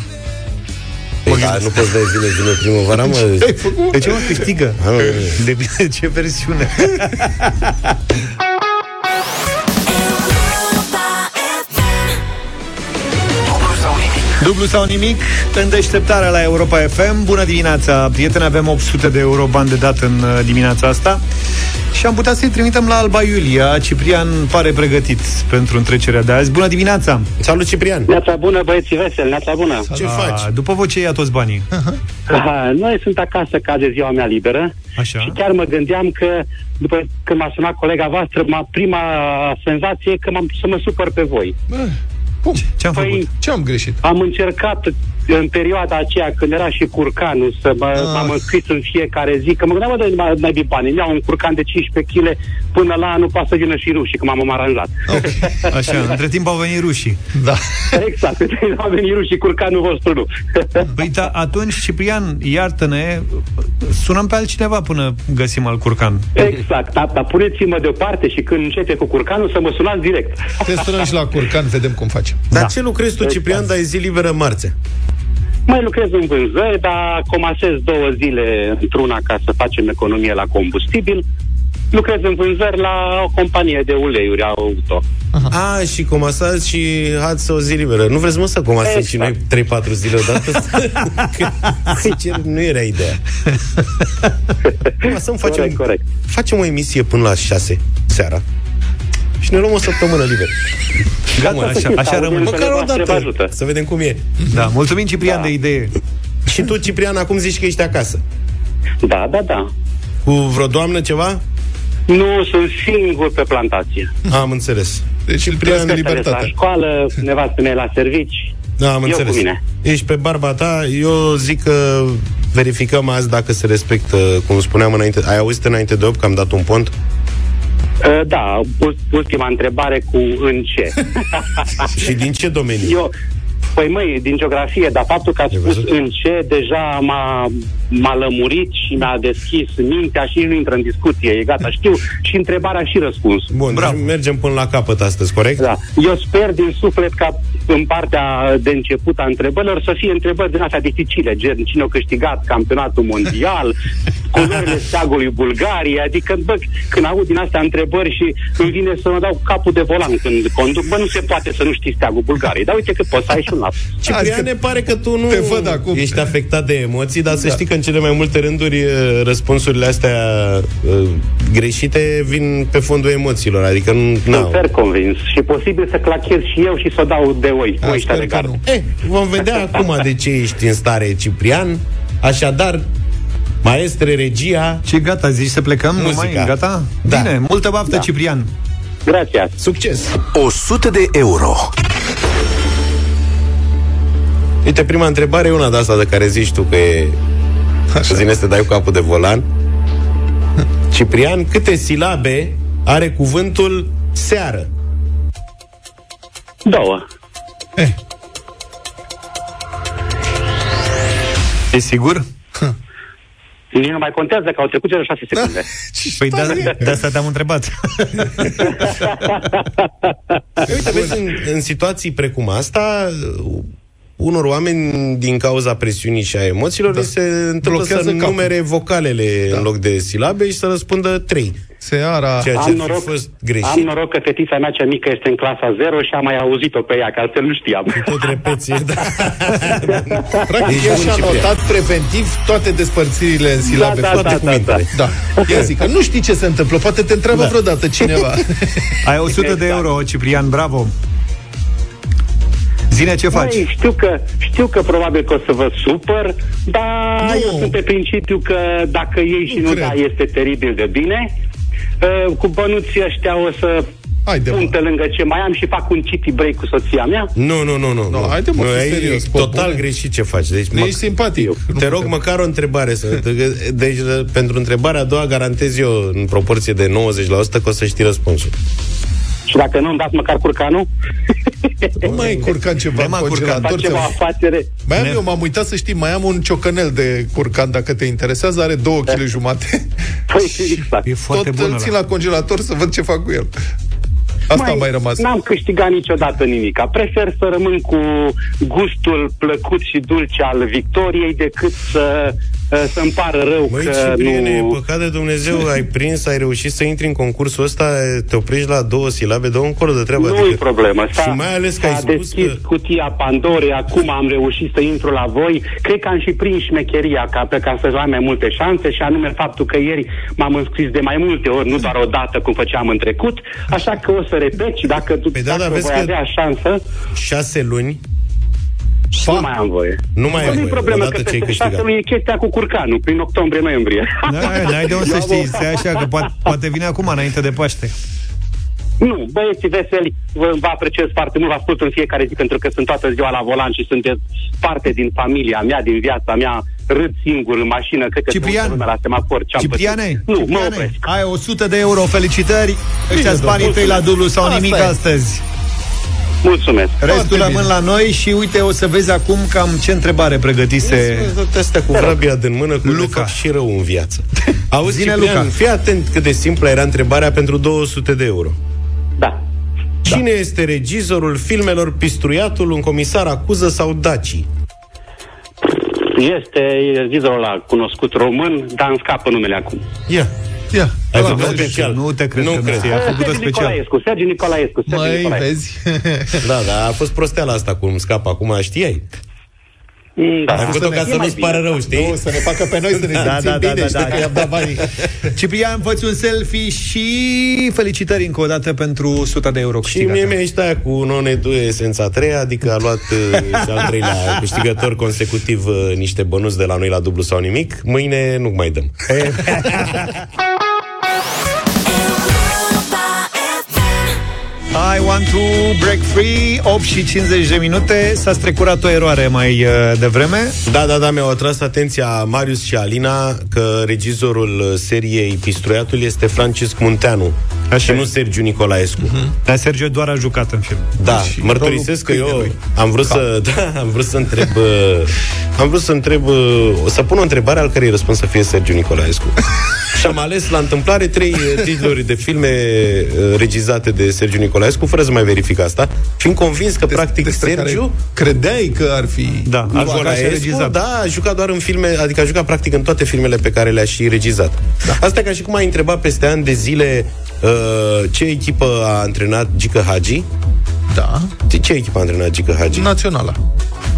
Păi, da, nu poți dai vine, vine primăvara, mă. Ai făcut? De ce mă câștigă? Ah, nu, nu. De ce versiune? Dublu sau nimic în deșteptarea la Europa FM. Bună dimineața, prieteni, avem 800 de euro bani de dat în uh, dimineața asta și am putea să-i trimitem la Alba Iulia. Ciprian pare pregătit pentru întrecerea de azi. Bună dimineața! Salut, Ciprian! Neața bună, băieții veseli, neața bună. Ce faci? A, după voce ia toți banii. Aha, Noi sunt acasă ca de ziua mea liberă Așa. și chiar mă gândeam că după când m-a sunat colega voastră, m-a, prima senzație că m-am, să mă supăr pe voi. Bă, cum? Ce am Păi, făcut? Ce am greșit? Am încercat în perioada aceea când era și curcanul să mă, Ah. m-am înscris în fiecare zi, că mă gândeam, bă, mai, mai bine bani, îmi iau un curcan de 15 kg până la anul poate să vină și rușii, că m-am aranjat. Așa, între timp au venit rușii. Da. exact, au venit rușii, curcanul vostru nu. Păi da, atunci, Ciprian, iartă-ne, sunăm pe altcineva până găsim al curcan. exact, dar, dar puneți-mă deoparte și când începe cu curcanul să mă sunați direct. Te sunăm și la curcan, vedem cum facem. Dar Da. ce lucrezi tu, Ciprian, dar e zi liberă marțea? Mai lucrez în vânzări, dar comasez două zile într-una ca să facem economie la combustibil. Lucrez în vânzări la o companie de uleiuri auto. A, și comasați și ați o zi liberă. Nu vreți, mă, să comasăm Exact. și noi 3-4 zile odată? Că, sincer, nu era ideea. Comasăm, facem, Corect, corect. facem o emisie până la 6 seara și ne luăm o săptămână liberă. Gata, să așa, știți, așa rămâne. audiențele Măcar o voastre vă dată, ajută. să vedem cum e. Da, mulțumim, Ciprian, Da. de idee. Și tu, Ciprian, acum zici că ești acasă. Da, da, da. Cu vreo doamnă ceva? Nu sunt singur pe plantație. Am înțeles. Deci îl primească Fetele la libertatea. școală, nevastă mea e la servici. Da, am Eu înțeles. cu mine. Ești pe barba ta. Eu zic că verificăm azi dacă se respectă, cum spuneam înainte. Ai auzit înainte de 8 că am dat un pont? Uh, Da, ul- ultima întrebare cu în ce. Și din ce domeniu? Eu, păi măi, din geografie, dar faptul că ați Ai spus văzut? în ce deja m-a, m-a lămurit și mi-a deschis mintea și nu intră în discuție, e gata, știu și întrebarea și răspunsul. Bun, Bravo. deci mergem până la capăt astăzi, corect? Da. Eu sper din suflet ca în partea de început a întrebărilor să fie întrebări din astea dificile, gen cine a câștigat campionatul mondial, culorile steagului Bulgariei, adică bă, când aud din astea întrebări și îmi vine să mă dau capul de volan când conduc, bă, nu se poate să nu știi steagul Bulgariei, dar uite că poți să ai și un las. Ciprian, ne pare că tu nu te văd acum. ești afectat de emoții, dar să Da. știi că în cele mai multe rânduri eh, răspunsurile astea eh, greșite vin pe fondul emoțiilor, adică nu... Sunt n-au. fer convins și posibil să clachez și eu și să o dau de oi, Aș, cu ăștia sper de că gard. nu. Eh, vom vedea acum de ce ești în stare, Ciprian. Așadar, maestre regia, Și gata, zici să plecăm? Muzica. Numai? Gata? Da. Bine, multă baftă, Da. Ciprian. Gracias. succes! 100 de euro. Uite, prima întrebare e una de asta de care zici tu că e... Așa. Zine să te dai cu capul de volan. Ciprian, câte silabe are cuvântul seară? Două. E sigur? Nici nu mai contează că au trecut cele șase secunde. Păi de, de asta te-am întrebat. Uite, vezi, în, în situații precum asta, unor oameni, din cauza presiunii și a emoțiilor, da. se întâmplă Blochează să capul. numere vocalele da. în loc de silabe și să răspundă trei. Seara... Ceea ce Am ar fi noroc, fost greșit. am noroc că fetița mea cea mică este în clasa 0 și am mai auzit-o pe ea, că altfel nu știam. Tot repeți, da. Practic, Ești el bun, și-a Ciprian. notat preventiv toate despărțirile în silabe. Da, da, toate da, da, cuvintele. Da. Ia zic că nu știi ce se întâmplă. Poate te întreabă da. vreodată cineva. Ai 100 de Exact. euro, Ciprian, bravo. Zine ce faci? Măi, știu că, știu că probabil că o să vă supăr, dar Nu. eu sunt pe principiu că dacă ei și Nu nu, cred. da, este teribil de bine. Uh, cu bănuții ăștia o să Haide, mă. pun pe lângă ce mai am și fac un city break cu soția mea. Nu, nu, nu, nu. No, nu. haide, mă, nu, fii ai serios, pe total bune. greșit ce faci. Deci, Nu mă, ești simpatic. Nu te rog putem. măcar o întrebare. Să, deci, pentru întrebarea a doua garantez eu în proporție de 90% că o să știi răspunsul. Și dacă nu îmi dați măcar curcanul, Nu mai e curcan ceva Ne în mai curcan. congelator. facem o ți-am- afacere. Mai am Ne- eu, m-am uitat să știi, mai am un ciocănel de curcan, dacă te interesează, are 2 kg jumate. Păi, exact. E foarte Tot bun îl țin ăla. la congelator să văd ce fac cu el. Asta a mai rămas. N-am câștigat niciodată nimic. Prefer să rămân cu gustul plăcut și dulce al victoriei decât să, uh, să-mi pară rău Măi, că Cipriene, e nu... păcat de Dumnezeu, ai prins, ai reușit să intri în concursul ăsta, te oprești la două silabe, dă încolo de treabă. Nu e problemă. Și mai ales că ai s-a spus deschis că... cutia Pandorei, acum am reușit să intru la voi. Cred că am și prins șmecheria ca, pe ca să am mai multe șanse și anume faptul că ieri m-am înscris de mai multe ori, nu doar o dată cum făceam în trecut, așa că o să repet și dacă, Păi da, dacă dar vezi voi că- avea șansă, Șase luni, nu mai am voie. Nu mai ai Nu e voie, problemă, odată că ce ai peste șase câștigat. luni e chestia cu curcanul, prin octombrie-noiembrie. Da, n-ai de unde să știi, stai așa, că poate, poate vine acum, înainte de Paște. Nu, băieții veseli, vă, vă apreciez foarte mult, vă ascult în fiecare zi pentru că sunt toată ziua la volan și sunteți parte din familia mea, din viața mea, râd singur în mașină, cred că se Ciprian. uită lumea la semafor ce am Cipriane, pățit. Nu, mă Cipriane, opresc. ai 100 de euro, felicitări. Ăștia sunt banii tăi la dublu sau Asta nimic e. astăzi. Mulțumesc. Restul Foarte rămân bine. la noi și uite, o să vezi acum cam ce întrebare pregătise Toate astea cu vrabia din mână, cu Luca. Luca. fac și rău în viață. Auzi, Zine, Ciprian, Luca. fii atent cât de simplă era întrebarea pentru 200 de euro. Da. Cine este regizorul filmelor Pistruiatul, un comisar acuză sau Daci? Este regizorul ăla cunoscut român, dar îmi scapă numele acum. Ia. Ia, Ai ăla, făcut vezi? special. Nu te cred Nu că nu cred. știi, a făcut-o Sergiu special. Nicolaescu, Sergiu Nicolaescu, Sergiu Măi, Nicolaescu. vezi? Da, dar a fost prosteala asta cum scapă acum, știai? Mm, Da, Ai făcut-o ca E să mai nu-ți bine. pară rău, știi? Nu, să ne facă pe noi să ne Da, simțim da, da, bine da, și da. dacă i-am dat banii. Ciprian, fă un selfie și felicitări încă o dată pentru 100 de euro Și câștigate. mie mi-a ieșit aia cu none tu esența a treia, adică a luat uh, și al treilea câștigător consecutiv uh, niște bănuți de la noi la dublu sau nimic. Mâine nu mai dăm. I want to break free 8 și 50 de minute S-a strecurat o eroare mai uh, devreme Da, da, da, mi-au atras atenția Marius și Alina că regizorul uh, seriei Pistruiatul este Francisc Munteanu Așa și e. nu Sergiu Nicolaescu. Dar Sergio doar a jucat în film Da, Și mărturisesc că rolul eu câinelui. am vrut să da, am vrut să întreb uh, am vrut să întreb uh, să pun o întrebare al cărei răspuns să fie Sergiu Nicolaescu. și am ales la întâmplare trei uh, titluri de filme uh, regizate de Sergiu Nicolaescu, fără să mai verific asta, fiind convins că practic Despre care Sergiu Credeai că ar fi... Da, a jucat și a Nicolaescu, regizat da, a jucat doar în filme, adică a jucat practic în toate filmele pe care le-a și regizat. Da. Asta e ca și cum ai întrebat peste ani de zile uh, ce echipă a antrenat Gică Hagi. Da, Ce, ce echipă a antrenat Gică Hagi? naționala.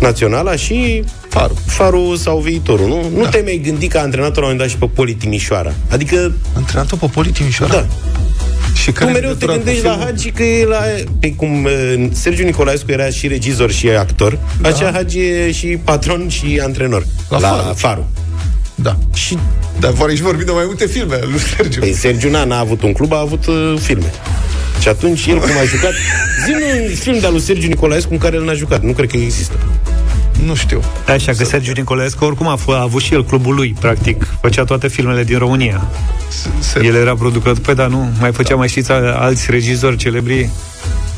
Naționala și Faru. Farul sau viitorul, nu? Nu Da. te mai gândi că a antrenat la un moment dat și pe Poli Timișoara. Adică, Antrenat-o pe Poli Timișoara. da, Și tu care mereu te legătura cu gândești la filmul? Hagi că e la... Pe cum uh, Sergiu Nicolaescu era și regizor și actor, da. așa Hagi e și patron și antrenor La la, Faru. la Farul. Da. Și Dar vor aici vorbim de mai multe filme, lui Sergiu. Păi Sergiu n-a, n-a avut un club, a avut uh, filme. Și atunci el cum a jucat zi un film de-al lui Sergiu Nicolaescu în care el n-a jucat. Nu cred că există. Nu știu. Așa că Sergiu Nicolaescu oricum a, f- a avut și el clubul lui, practic. Făcea toate filmele din România. Se... El era producător, păi da, nu, mai făcea mai știți a- alți regizori celebri.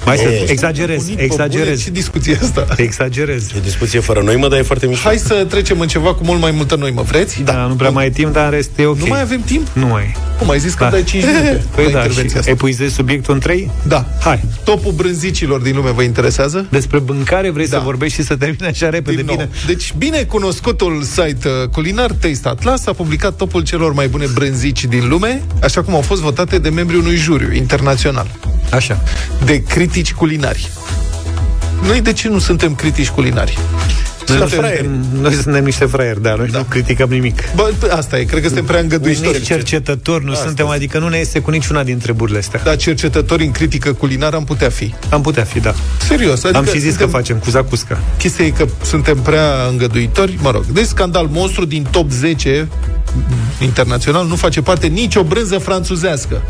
Mai să E. exagerez, Unit pe exagerez. bune, Ce discuție asta? Exagerez. E discuție fără noi, mă, dar e foarte mișto. Hai să trecem în ceva cu mult mai multă noi, mă vreți? Da, nu prea mai e timp, dar în rest e ok. Nu mai avem timp? Nu mai e. Cum ai zis că Da. dai 5 minute Păi la da, și intervenția asta? epuizezi subiectul în trei? Da. Hai. Topul brânzicilor din lume vă interesează? Despre mâncare vrei Da. să vorbești și să termine așa repede, Din nou. bine? Deci, bine cunoscutul site uh, culinar Taste Atlas a publicat topul celor mai bune brânzici din lume, așa cum au fost votate de membrii unui juriu internațional Așa. de critici culinari. Noi de ce nu suntem critici culinari? Noi, Suntem- suntem, noi suntem niște fraieri, da, noi da. nu criticăm nimic. Bă, asta e, cred că suntem prea îngăduitori. Nici cercetători nu Asta suntem, adică nu ne este cu niciuna din treburile astea. Dar cercetători în critică culinară am putea fi. Am putea fi, da. Serios. Adică Am și zis suntem, că facem cu zacusca. Chestia e că suntem prea îngăduitori. Mă rog, deci scandal monstru din top 10 internațional nu face parte nicio brânză franțuzească.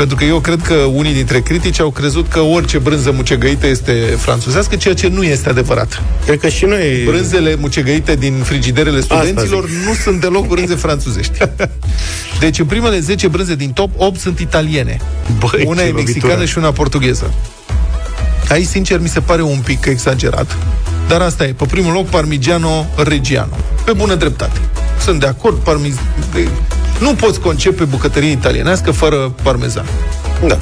Pentru că eu cred că unii dintre critici au crezut că orice brânză mucegăită este franțuzească, ceea ce nu este adevărat. Cred că și noi... Brânzele mucegăite din frigiderele studenților zic. nu sunt deloc brânze franțuzești. Deci în primele 10 brânze din top, 8 sunt italiene. Băi, una ce e lovitură. mexicană și una portugheză. Aici, sincer, mi se pare un pic exagerat. Dar asta e. Pe primul loc, Parmigiano Reggiano. Pe bună dreptate. Sunt de acord, parmiz... de- Nu poți concepe bucătărie italienească fără parmezan. Da.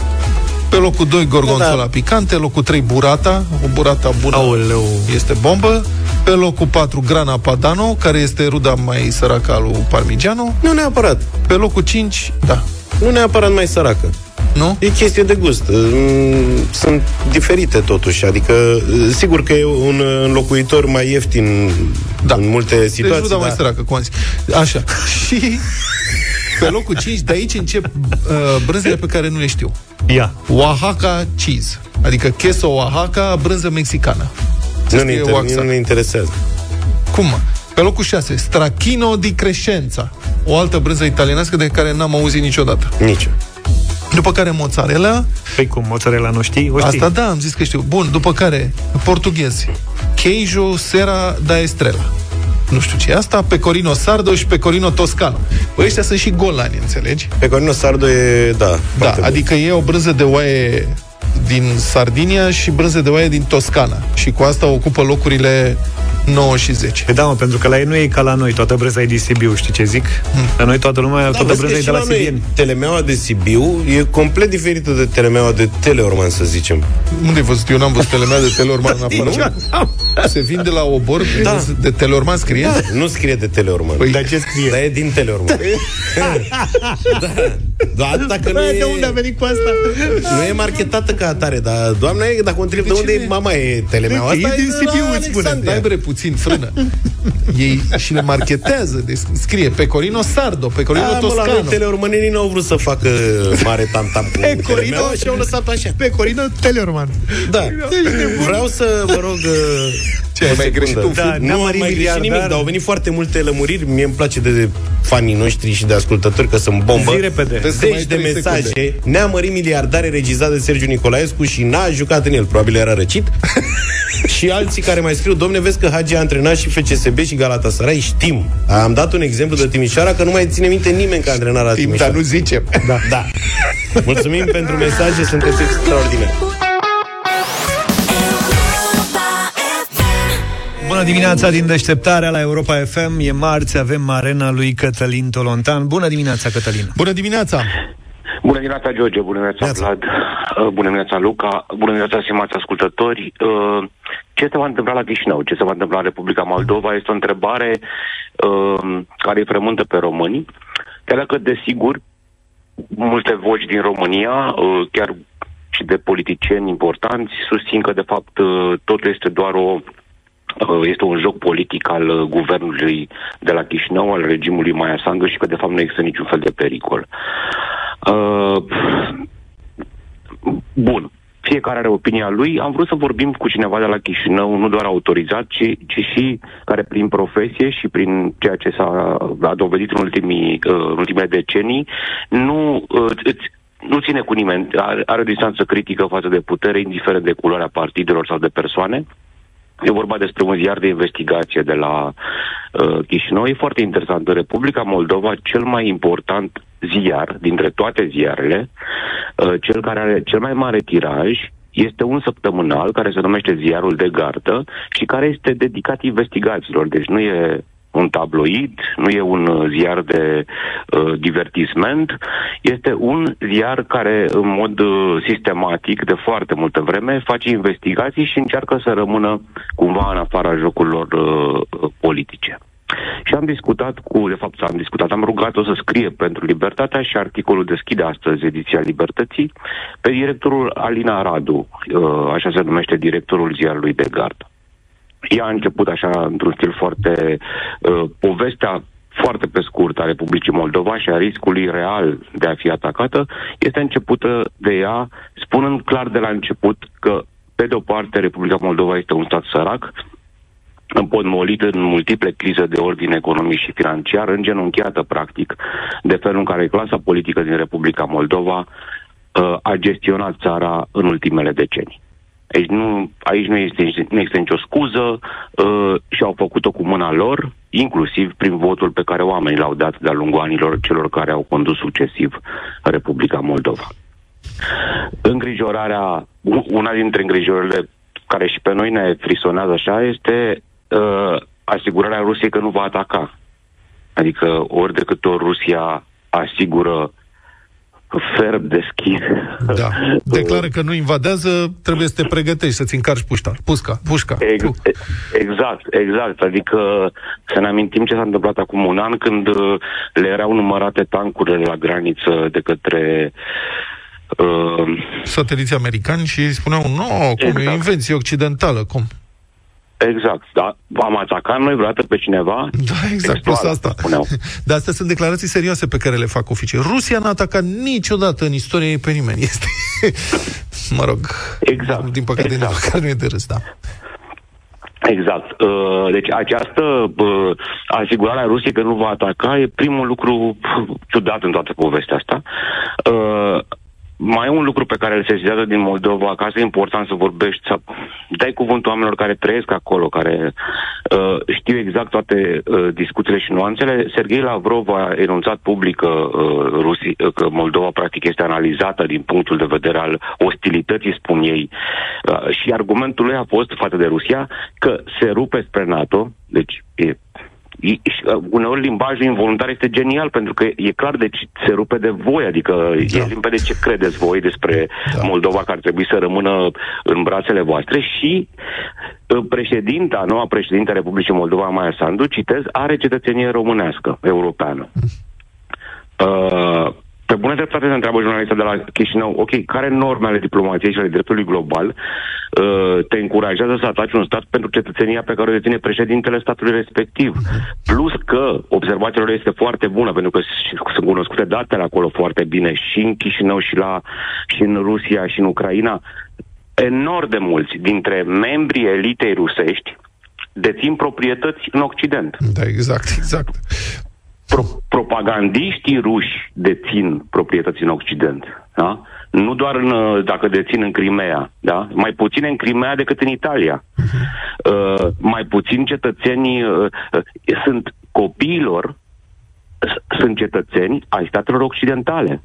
Pe locul 2, gorgonzola Da, da. picante. Locul 3, burata. O burata bună Aoleu. este bombă. Pe locul 4, grana padano, care este ruda mai săracă a lui Parmigiano. Nu neapărat. Pe locul 5, da. Nu neapărat mai săracă. Nu? E chestie de gust. Mm, Sunt diferite totuși. Adică, sigur că e un înlocuitor mai ieftin Da. în multe Deci situații. ruda mai dar- săracă, cum am zis. Așa. Și pe locul 5, de aici încep uh, brânzele pe care nu le știu. Ia. Oaxaca cheese, adică queso Oaxaca, brânză mexicană. Se nu, ne scrie inter- Oaxaca. nu ne interesează. Cum? mă? Pe locul 6, Strachino di Crescenza, o altă brânză italienească de care n-am auzit niciodată. Nici. După care mozzarella, Păi cum, mozzarella nu știi? O știi. asta da, am zis că știu. Bun, după care portughezi, queijo Serra da Estrella. Nu știu ce e asta, pecorino sardo și pecorino toscano. Băi, ăștia sunt și golani, înțelegi? Pecorino sardo e, da, Da, foarte bun. adică e o brânză de oaie din Sardinia și brânză de oaie din Toscana. Și cu asta ocupă locurile 9 și 10. Păi da, mă, pentru că la ei nu e ca la noi, toată brânza e din Sibiu, știi ce zic? La noi toată lumea, Da, toată vezi că brânza e și de la la noi Sibieni. telemeaua de Sibiu e complet diferită de telemeaua de Teleorman, să zicem. Unde ai văzut? Eu n-am văzut telemea de Teleorman în afară. Se vinde la obor Da. de Teleorman scrie? Da, nu scrie de Teleorman. Păi- Dar ce scrie? Dar e din Teleorman. da. Doar dacă nu e... de unde a venit cu asta? Nu e marketată ca atare, dar doamna e, dacă o întreb de, De unde ce nu e e? mama e telemeaua E asta, din de Sibiu, la îți spune. Alexandria. Dai bre puțin frână. Ei și le marketează, deci scrie Pecorino Sardo, Pecorino Da, mă, la Toscano. noi teleormanenii nu au vrut să facă mare tam-tam cu telemeaua și au lăsat așa. Pe Corino Teleorman. Da. Vreau să vă rog uh, Ce, ai o mai secundă. greșit un Da, film? n-am Nu am mărit mai greșit miliardar. nimic, dar au venit foarte multe lămuriri. Mie îmi place de fanii noștri și de ascultători, că sunt bombă. Zi repede. Trebuie să mai ai Zeci de trei mesaje. secunde. Ne-a mărit miliardare regizat de Sergiu Nicolaescu și n-a jucat în el. Probabil era răcit. și alții care mai scriu, domne, vezi că Hagi a antrenat și FCSB și Galatasaray, știm. Am dat un exemplu de Timișoara, că nu mai ține minte nimeni că a antrenat la Timp, Timișoara. dar nu zicem. Da. da. Mulțumim pentru mesaje, sunteți extraordinari. Bună dimineața din deșteptarea la Europa FM. E marți, avem arena lui Cătălin Tolontan. Bună dimineața, Cătălin. Bună dimineața! Bună dimineața, George, bună dimineața, Neața. Vlad, Uh, bună dimineața, Luca, bună dimineața, stimați ascultători. Uh, Ce se va întâmpla la Chișinău, ce se va întâmpla în Republica Moldova, este o întrebare uh, care îi frământă pe români, chiar dacă, desigur, multe voci din România, uh, chiar și de politicieni importanți, susțin că, de fapt, uh, totul este doar o uh, este un joc politic al uh, guvernului de la Chișinău, al regimului Maia Sandu și că de fapt nu există niciun fel de pericol. Uh, bun. Fiecare are opinia lui. Am vrut să vorbim cu cineva de la Chișinău, nu doar autorizat, ci, ci și care prin profesie și prin ceea ce s-a a dovedit în, ultimii, uh, în ultimele decenii, nu uh, îți, nu ține cu nimeni, are, are o distanță critică față de putere, indiferent de culoarea partidelor sau de persoane. E vorba despre un ziar de investigație de la uh, Chișinău. E foarte interesant. În Republica Moldova, cel mai important ziar dintre toate ziarele, uh, cel care are cel mai mare tiraj, este un săptămânal care se numește Ziarul de Gardă și care este dedicat investigațiilor. Deci nu e un tabloid, nu e un uh, ziar de uh, divertisment, este un ziar care în mod uh, sistematic, de foarte multă vreme, face investigații și încearcă să rămână cumva în afara jocurilor uh, uh, politice. Și am discutat cu, de fapt am discutat, am rugat-o să scrie pentru Libertatea și articolul deschide astăzi ediția Libertății pe directorul Alina Radu, uh, așa se numește directorul ziarului de gardă. Ea a început așa, într-un stil foarte... Uh, povestea foarte pe scurt a Republicii Moldova și a riscului real de a fi atacată este începută de ea, spunând clar de la început că, pe de o parte, Republica Moldova este un stat sărac, împotmolit în multiple crize de ordine economic și financiar, îngenunchiată practic de felul în care clasa politică din Republica Moldova uh, a gestionat țara în ultimele decenii. Aici nu, aici nu, este, nu este nicio scuză uh, și au făcut-o cu mâna lor, inclusiv prin votul pe care oamenii l-au dat de-a lungul anilor celor care au condus succesiv Republica Moldova. Îngrijorarea, una dintre îngrijorările care și pe noi ne frisonează așa este uh, asigurarea Rusiei că nu va ataca. Adică ori de câte ori Rusia asigură ferm deschis. Da. Declară că nu invadează, trebuie să te pregătești, să-ți încarci pușta. Pusca, pușca. Ex- exact, exact. Adică să ne amintim ce s-a întâmplat acum un an când uh, le erau numărate tancurile la graniță de către uh, sateliții americani și spuneau, nu, no, cum exact. e o invenție occidentală, cum? Exact, da. Am atacat noi vreodată pe cineva? Da, exact, plus asta. Spuneau. Dar astea sunt declarații serioase pe care le fac oficii. Rusia n-a atacat niciodată în istorie pe nimeni. Este, mă rog, exact, din păcate, exact. din păcate nu e de râs, da. Exact. Uh, deci această uh, asigurare a Rusiei că nu va ataca e primul lucru ciudat în toată povestea asta. Uh, mai e un lucru pe care îl sesizează din Moldova, ca să e important să vorbești, să dai cuvântul oamenilor care trăiesc acolo, care uh, știu exact toate uh, discuțiile și nuanțele. Sergei Lavrov a enunțat public uh, Rusi, uh, că Moldova practic este analizată din punctul de vedere al ostilității, spun ei. Uh, și argumentul lui a fost față de Rusia că se rupe spre NATO, deci e Uh, uneori limbajul involuntar este genial, pentru că e clar de ce se rupe de voi, adică da. e limpede ce credeți voi despre da. Moldova, că ar trebui să rămână în brațele voastre și uh, președinta, noua președinte a Republicii Moldova, Maia Sandu, citez, are cetățenie românească, europeană. Mm. Uh, pe bună dreptate se întreabă jurnalista de la Chișinău, ok, care norme ale diplomației și ale dreptului global uh, te încurajează să ataci un stat pentru cetățenia pe care o deține președintele statului respectiv? Plus că observația lor este foarte bună, pentru că sunt cunoscute datele acolo foarte bine și în Chișinău și, la, și în Rusia și în Ucraina. Enorm de mulți dintre membrii elitei rusești dețin proprietăți în Occident. Da, exact, exact pro- propagandiștii ruși dețin proprietăți în Occident. Da? Nu doar în, uh, dacă dețin în Crimea, da? mai puțin în Crimea decât în Italia. Uh, mai puțin cetățenii uh, uh, sunt copiilor, sunt cetățeni ai statelor occidentale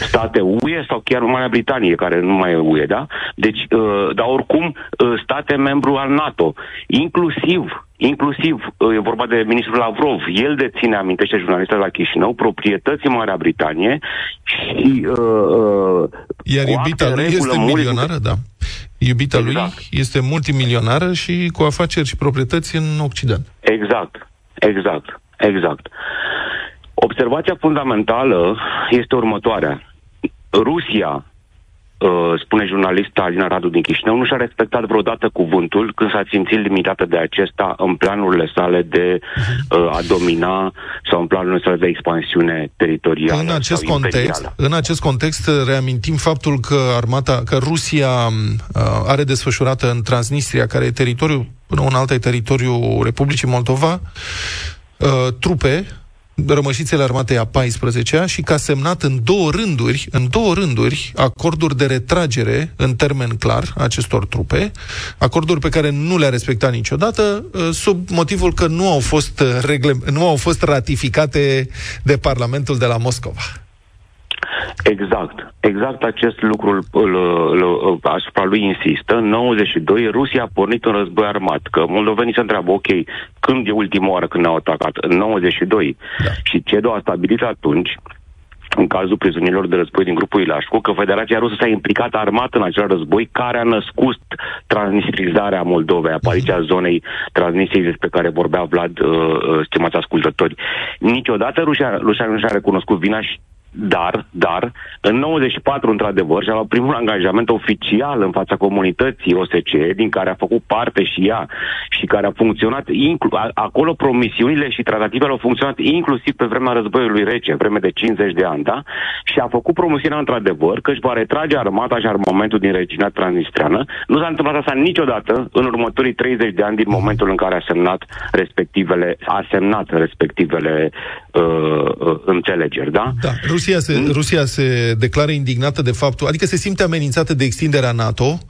state UE sau chiar Marea Britanie, care nu mai e UE, da? Deci, uh, dar oricum, uh, state membru al NATO, inclusiv inclusiv, uh, e vorba de ministrul Lavrov, el deține, amintește jurnalistul la Chișinău, proprietăți în Marea Britanie și... Uh, uh, Iar iubita lui este milionară, da. Iubita exact. lui este multimilionară și cu afaceri și proprietăți în Occident. Exact, exact, exact. Observația fundamentală este următoarea. Rusia, uh, spune jurnalista Alina Radu din Chișinău, nu și-a respectat vreodată cuvântul când s-a simțit limitată de acesta în planurile sale de uh, a domina sau în planurile sale de expansiune teritorială. În acest, context, în acest context reamintim faptul că armata, că Rusia uh, are desfășurată în Transnistria, care e teritoriu, până un alt teritoriu Republicii Moldova, uh, trupe rămășițele armatei a 14-a și că a semnat în două rânduri, în două rânduri, acorduri de retragere în termen clar acestor trupe, acorduri pe care nu le-a respectat niciodată, ă, sub motivul că nu au fost, regle, nu au fost ratificate de Parlamentul de la Moscova. Exact. Exact acest lucru îl, îl, îl, asupra lui insistă. În 92 Rusia a pornit un război armat. Că moldovenii se întreabă, ok, când e ultima oară când ne-au atacat? În 92. Da. Și CEDO a stabilit atunci în cazul prizonierilor de război din grupul Ilașcu, că Federația Rusă s-a implicat armat în acel război care a născut transnistrizarea Moldovei, apariția mhm. zonei Transnistriei despre care vorbea Vlad, uh, uh, stimați ascultători. Niciodată Rusia, Rusia nu și-a recunoscut vina și dar, dar, în 94, într-adevăr, și-a luat primul angajament oficial în fața comunității OSCE, din care a făcut parte și ea și care a funcționat, inclu- a- acolo promisiunile și tratativele au funcționat inclusiv pe vremea războiului rece, vreme de 50 de ani, da? Și a făcut promisiunea, într-adevăr, că își va retrage armata și armamentul din regiunea transnistreană. Nu s-a întâmplat asta niciodată în următorii 30 de ani din momentul în care a semnat respectivele, a semnat respectivele uh, uh, înțelegeri, da? Da, Rusia se, Rusia se declară indignată de faptul, adică se simte amenințată de extinderea NATO,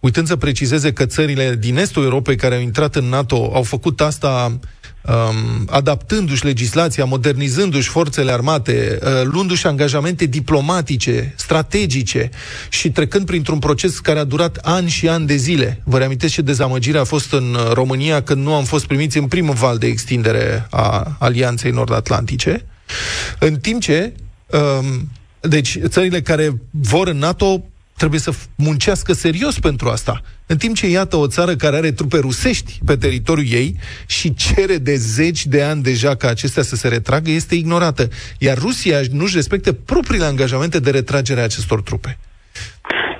uitând să precizeze că țările din estul Europei care au intrat în NATO au făcut asta um, adaptându-și legislația, modernizându-și forțele armate, uh, luându-și angajamente diplomatice, strategice și trecând printr-un proces care a durat ani și ani de zile. Vă reamintesc ce dezamăgire a fost în uh, România când nu am fost primiți în primul val de extindere a Alianței Nord-Atlantice, în timp ce um, deci țările care vor în NATO trebuie să f- muncească serios pentru asta. În timp ce, iată, o țară care are trupe rusești pe teritoriul ei și cere de zeci de ani deja ca acestea să se retragă, este ignorată. Iar Rusia nu-și respectă propriile angajamente de retragere a acestor trupe.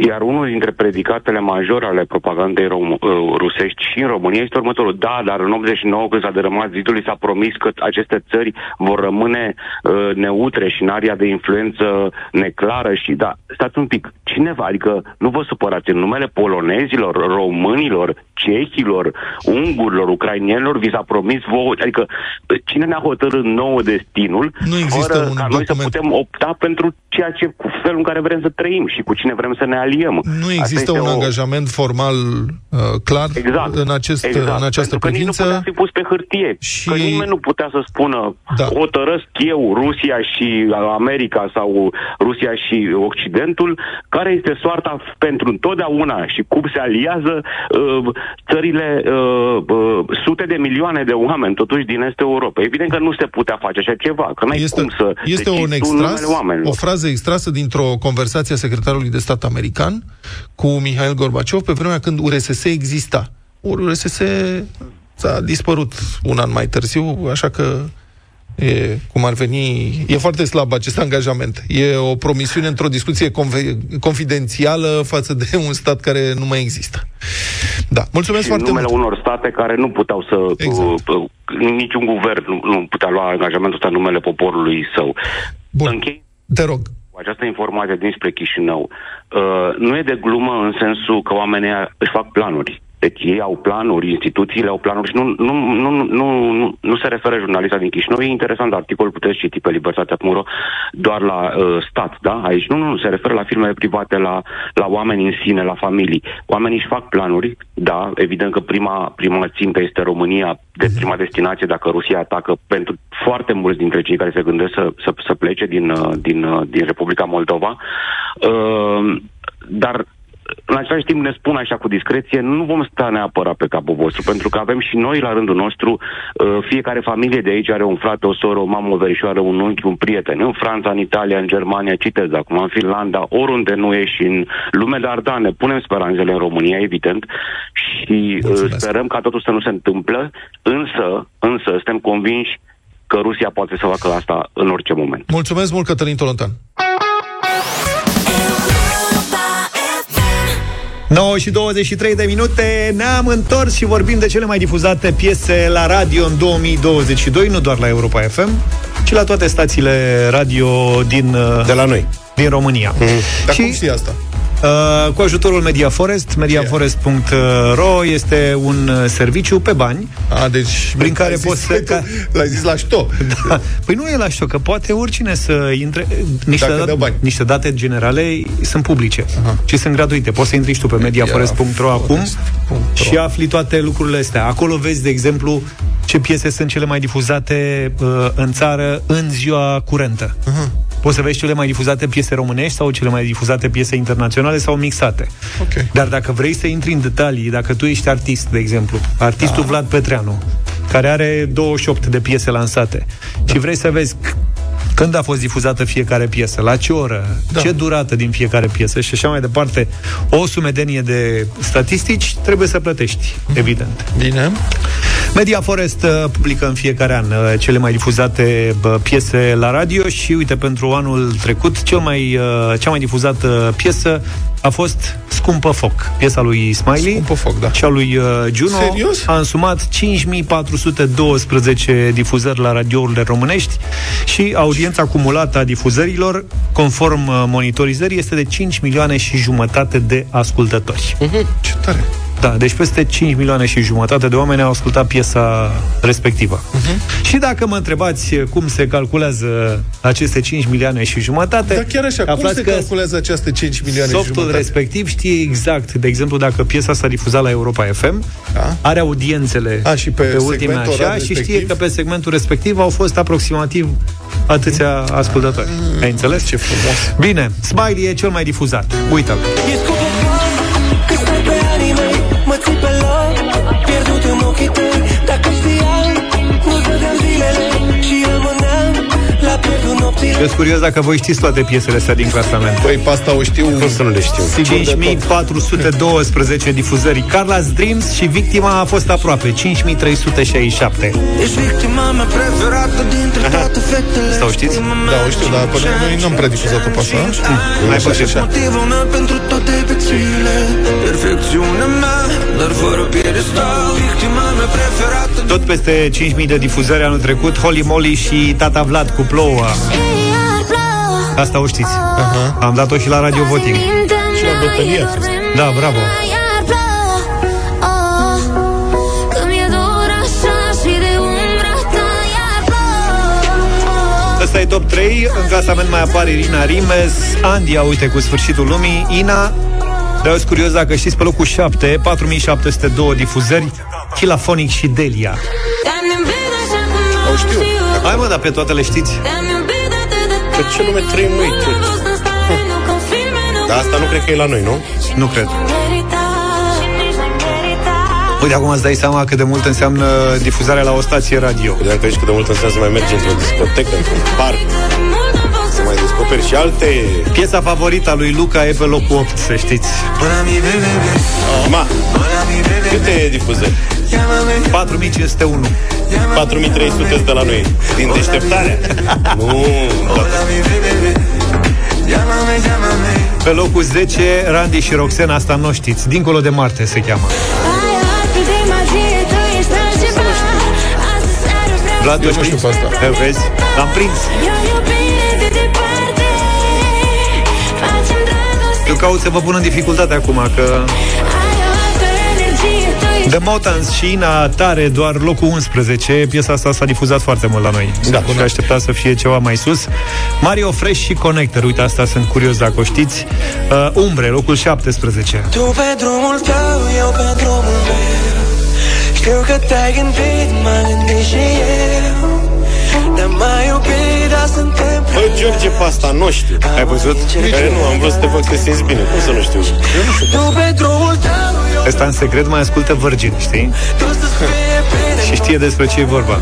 Iar unul dintre predicatele majore ale propagandei rom- uh, rusești și în România este următorul. Da, dar în 89, când s-a dărâmat zidul, i s-a promis că aceste țări vor rămâne uh, neutre și în aria de influență neclară și da, stați un pic, cineva, adică nu vă supărați, în numele polonezilor, românilor, cehilor, ungurilor, ucrainienilor, vi s-a promis vouă, adică cine ne-a hotărât nouă destinul, Nu există fără un ca noi să document. putem opta pentru ceea ce, cu felul în care vrem să trăim și cu cine vrem să ne aliem. Nu Asta există este un o- angajament formal uh, clar Exact, în, acest, exact. în această Pentru că nici nu privință. putea fi pus pe hârtie. Și- Că nimeni nu putea să spună Da. o tărăsc eu, Rusia și America sau Rusia și Occidentul, care este soarta f- pentru întotdeauna și cum se aliază uh, țările, uh, uh, sute de milioane de oameni totuși din Estul Europei. Evident că nu se putea face așa ceva, că n-ai Este, cum să este decizi un tu extras, numele oamenilor. o frază extrasă dintr-o conversație a secretarului de stat american cu Mihail Gorbaciov pe vremea când URSS exista. URSS s-a dispărut un an mai târziu, așa că e, cum ar veni, e foarte slab acest angajament. E o promisiune într-o discuție conve- confidențială față de un stat care nu mai există. Da, mulțumesc și în foarte numele mult. unor state care nu puteau să... Exact. Uh, uh, niciun guvern nu, nu putea lua angajamentul ăsta în numele poporului său. Bun, Închei te rog. Cu această informație dinspre Chișinău. Uh, nu e de glumă în sensul că oamenii ăia își fac planuri. Deci ei au planuri, instituțiile au planuri și nu, nu, nu, nu, nu, nu se referă jurnalista din Chișinău. E interesant articol, puteți citi pe libertatea.ro doar la uh, stat, da? Aici nu, nu, se referă la firmele private, la, la oameni în sine, la familii. Oamenii își fac planuri, da, evident că prima, prima țintă este România, de prima destinație dacă Rusia atacă pentru foarte mulți dintre cei care se gândesc să, să, să plece din, uh, din, uh, din Republica Moldova. Uh, dar în același timp ne spun așa cu discreție, nu vom sta neapărat pe capul vostru, pentru că avem și noi la rândul nostru, uh, fiecare familie de aici are un frate, o soră, o mamă, o verișoară, un unchi, un prieten. În Franța, în Italia, în Germania, citez acum, în Finlanda, oriunde nu e și în lume de ardane, punem speranțele în România, evident, și uh, Mulțumesc. sperăm ca totul să nu se întâmplă, însă, însă, suntem convinși că Rusia poate să facă asta în orice moment. Mulțumesc mult, Cătălin Tolontan. 9 și 23 de minute Ne-am întors și vorbim de cele mai difuzate piese la radio în 2022 Nu doar la Europa FM Ci la toate stațiile radio din, uh, De la noi. din România Dar Și- cum știi asta? Uh, cu ajutorul Media Forest, mediaforest.ro este un uh, serviciu pe bani A, deci... Prin care L-ai zis- poți să- ca- L-ai zis la șto. Da. Păi nu e la știu, că poate oricine să intre... Niște, Dacă dă bani. niște date generale sunt publice Aha. și sunt gratuite. Poți să intri și tu pe mediaforest.ro acum Mediaforest.ro. și afli toate lucrurile astea. Acolo vezi, de exemplu, ce piese sunt cele mai difuzate uh, în țară în ziua curentă. Poți să vezi cele mai difuzate piese românești sau cele mai difuzate piese internaționale sau mixate. Ok. Dar dacă vrei să intri în detalii, dacă tu ești artist, de exemplu, artistul da. Vlad Petreanu, care are 28 de piese lansate, da. și vrei să vezi c- când a fost difuzată fiecare piesă, la ce oră, Da. da. ce durată din fiecare piesă și așa mai departe, o sumedenie de statistici, trebuie să plătești, evident. Bine. Media Forest uh, publică în fiecare an uh, cele mai difuzate uh, piese la radio și uite, pentru anul trecut, cel mai, uh, cea mai difuzată piesă a fost Scumpă Foc, piesa lui Smiley Scumpă foc, da. și a lui uh, Juno. Serios? A însumat 5412 difuzări la radiourile românești și audiența acumulată a difuzărilor, conform uh, monitorizării, este de 5 milioane și jumătate de ascultători. Ce tare. Da, deci peste 5 milioane și jumătate de oameni au ascultat piesa respectivă. Uh-huh. Și dacă mă întrebați cum se calculează aceste 5 milioane și jumătate, Dar chiar așa, cum aflați se că calculează aceste 5 milioane și softul jumătate? respectiv știe exact, de exemplu, dacă piesa s-a difuzat la Europa FM, Da. are audiențele A, și pe pe ultimele segmentul așa orar și știe respectiv? că pe segmentul respectiv au fost aproximativ atâția ascultători. Ai înțeles? Mm. Ce frumos. Bine, Smiley e cel mai difuzat. Uită-l. E scumpă sunt curios dacă voi știți toate piesele astea din clasament. Păi, pe asta o știu. Cum să nu le știu? Sigur de tot. 5412 difuzări. Carla's Dreams și victima a fost aproape 5367. Ești victima mea preferată Dintre toate fetele Sau știți? Da, o știu, dar până noi n-am prea difuzat-o pe asta. Mai puțin. așa. Motivul meu pentru toate bețile Perfecțiunea mea Dar fără piedestal Victima mea preferată Tot peste 5000 de difuzări anul trecut, Holy Moly și Tata Vlad cu plouă. Asta o știți. Uh-huh. Am dat-o și la Radio Voting. Și la bătălie a fost. Da, bravo. Ăsta e top 3 În clasament mai apare Irina Rimes Andia, uite, cu sfârșitul lumii Ina Dar eu sunt curios dacă știți pe locul 7 4702 difuzări Chilafonic și Delia O știu. Hai mă, dar pe toate le știți Pe ce lume trăim noi? Ce? Dar asta nu cred că e la noi, nu? Nu cred Uite, acum îți dai seama cât de mult înseamnă difuzarea la o stație radio Credeam că aici cât de mult înseamnă să mai mergi într-o discotecă, într-un parc Să mai descoperi și alte... Piesa favorită a lui Luca e pe locul 8, să știți Ma, câte difuzări? 4501 4300 de la noi Din deșteptarea Nu, Pe locul 10, Randy și Roxana, asta nu știți Dincolo de Marte se cheamă Vlad, Eu tu nu știu știi? pe asta. Eu vezi? L-am prins caut să vă pun în dificultate acum Că The Motans și Ina Tare, doar locul 11 Piesa asta s-a difuzat foarte mult la noi. Da, și aștepta să fie ceva mai sus. Mario Fresh și Connector. Uite, asta sunt curios dacă o știți. Uh, Umbre, locul 17 Tu pe drumul tău, eu pe drumul meu. Știu că te-ai gândit, m-am gândit și eu. Dar mai iubit, dar suntem Bă, George, pe asta nu știu Ai văzut? Care nu, am vrut să te fac să te simți bine Cum să nu știu? Tu pe drumul tău, eu Ăsta în secret mai ascultă Virgin, știi? Tu să-ți fie bine Și știe despre ce e vorba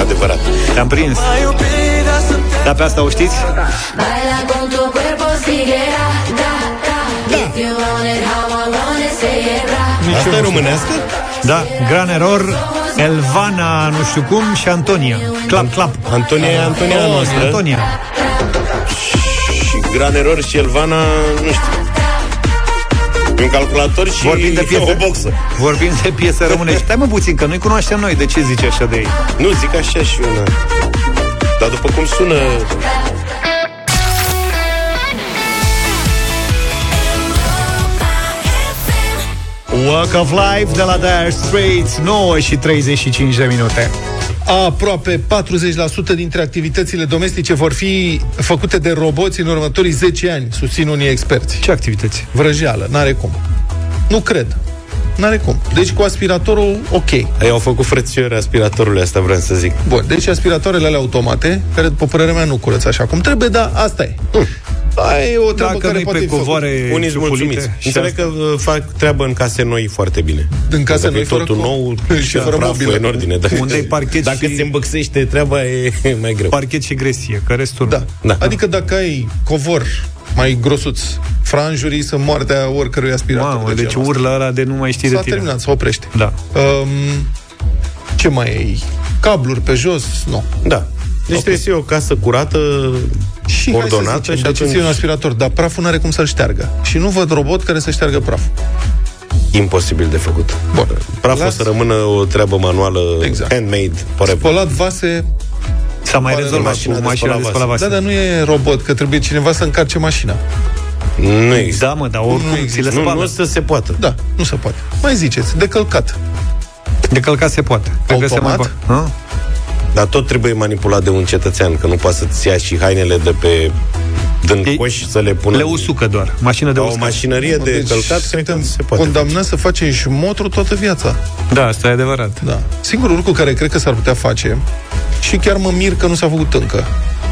Adevărat Te-am prins Mai iubit, dar suntem Dar pe asta o știți? Baila con tu cuerpo si quiera, da, da. If you want it how I want it, say it right. Asta e românească? Da, Gran Error Elvana, nu știu cum, și Antonia. Clap, clap. Antonia e Antonia oh, noastră. Antonia. Și Gran Error și Elvana, nu știu. E un calculator și Vorbim de piese. o boxă. Vorbim de piese românești. Stai mă puțin, că nu-i cunoaștem noi De ce zici așa de ei? Nu, zic așa și una. Dar după cum sună Walk of Life de la Dire Straits 9 și 35 de minute Aproape 40% dintre activitățile domestice vor fi făcute de roboți în următorii 10 ani, susțin unii experți. Ce activități? Vrăjeală, n-are cum. Nu cred. N-are cum. Deci cu aspiratorul, ok. Ei au făcut frățiori aspiratorului, asta vreau să zic Bun, deci aspiratoarele alea automate, care după părerea mea nu curăță așa cum trebuie, dar asta e. Da, e o treabă Dacă care nu-i poate pe fi făcută. covoare Unii sunt ciufulite mulțumiți și Înțeleg că uh, fac treabă în case noi foarte bine În case Dacă noi, e fără totul co- nou și fără praful mobilă. e în ordine dacă, Unde-i parchet Dacă și- se îmbăxește treaba e mai greu Parchet și gresie, că restul nu. Da. Da. Adică dacă ai covor mai grosuț, franjurii sunt moartea oricărui aspirator. Mamă, de deci genul ăsta. urlă ăla de nu mai știi S-a de tine terminat, se oprește. Da Um, Ce mai ai? Cabluri pe jos? Nu. Da. Deci okay. trebuie să fie o casă curată, Și hai să ordonată zicem, și deci atunci ție un aspirator, dar praful nu are cum să-l șteargă. Și nu văd robot care să șteargă praful. imposibil de făcut. Bun. Praful Las- să rămână o treabă manuală, Exact. handmade, forever. Spălat vase, S-a mai Pare rezolvat mașina cu de mașina de spălat spălat vase. da, dar nu e robot, că trebuie cineva să încarce mașina. Nu există. Da, mă, dar oricum Nu ți există. le Nu, spală. nu să se poată. Da, nu se poate. Mai ziceți, de călcat. De călcat se poate. Cred că se mai Automat? poate. Ha? Dar tot trebuie manipulat de un cetățean, că nu poate să-ți ia și hainele de pe dând Ei- coș să le pună Le usucă doar. Mașină de Ca o uscat. mașinărie de Deci călcat, cred că suntem se poate. condamnați să facem și motru toată viața. Da, asta e adevărat. Da. Singurul lucru care cred că s-ar putea face, și chiar mă mir că nu s-a făcut încă,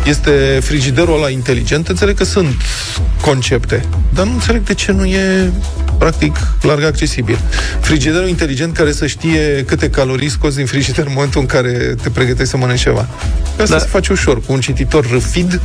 este frigiderul ăla inteligent. Înțeleg că sunt concepte, dar nu înțeleg de ce nu e practic larg accesibil. Frigiderul inteligent care să știe câte calorii scoți din frigider în momentul în care te pregătești să mănânci ceva. Asta Da. se face ușor, cu un cititor RFID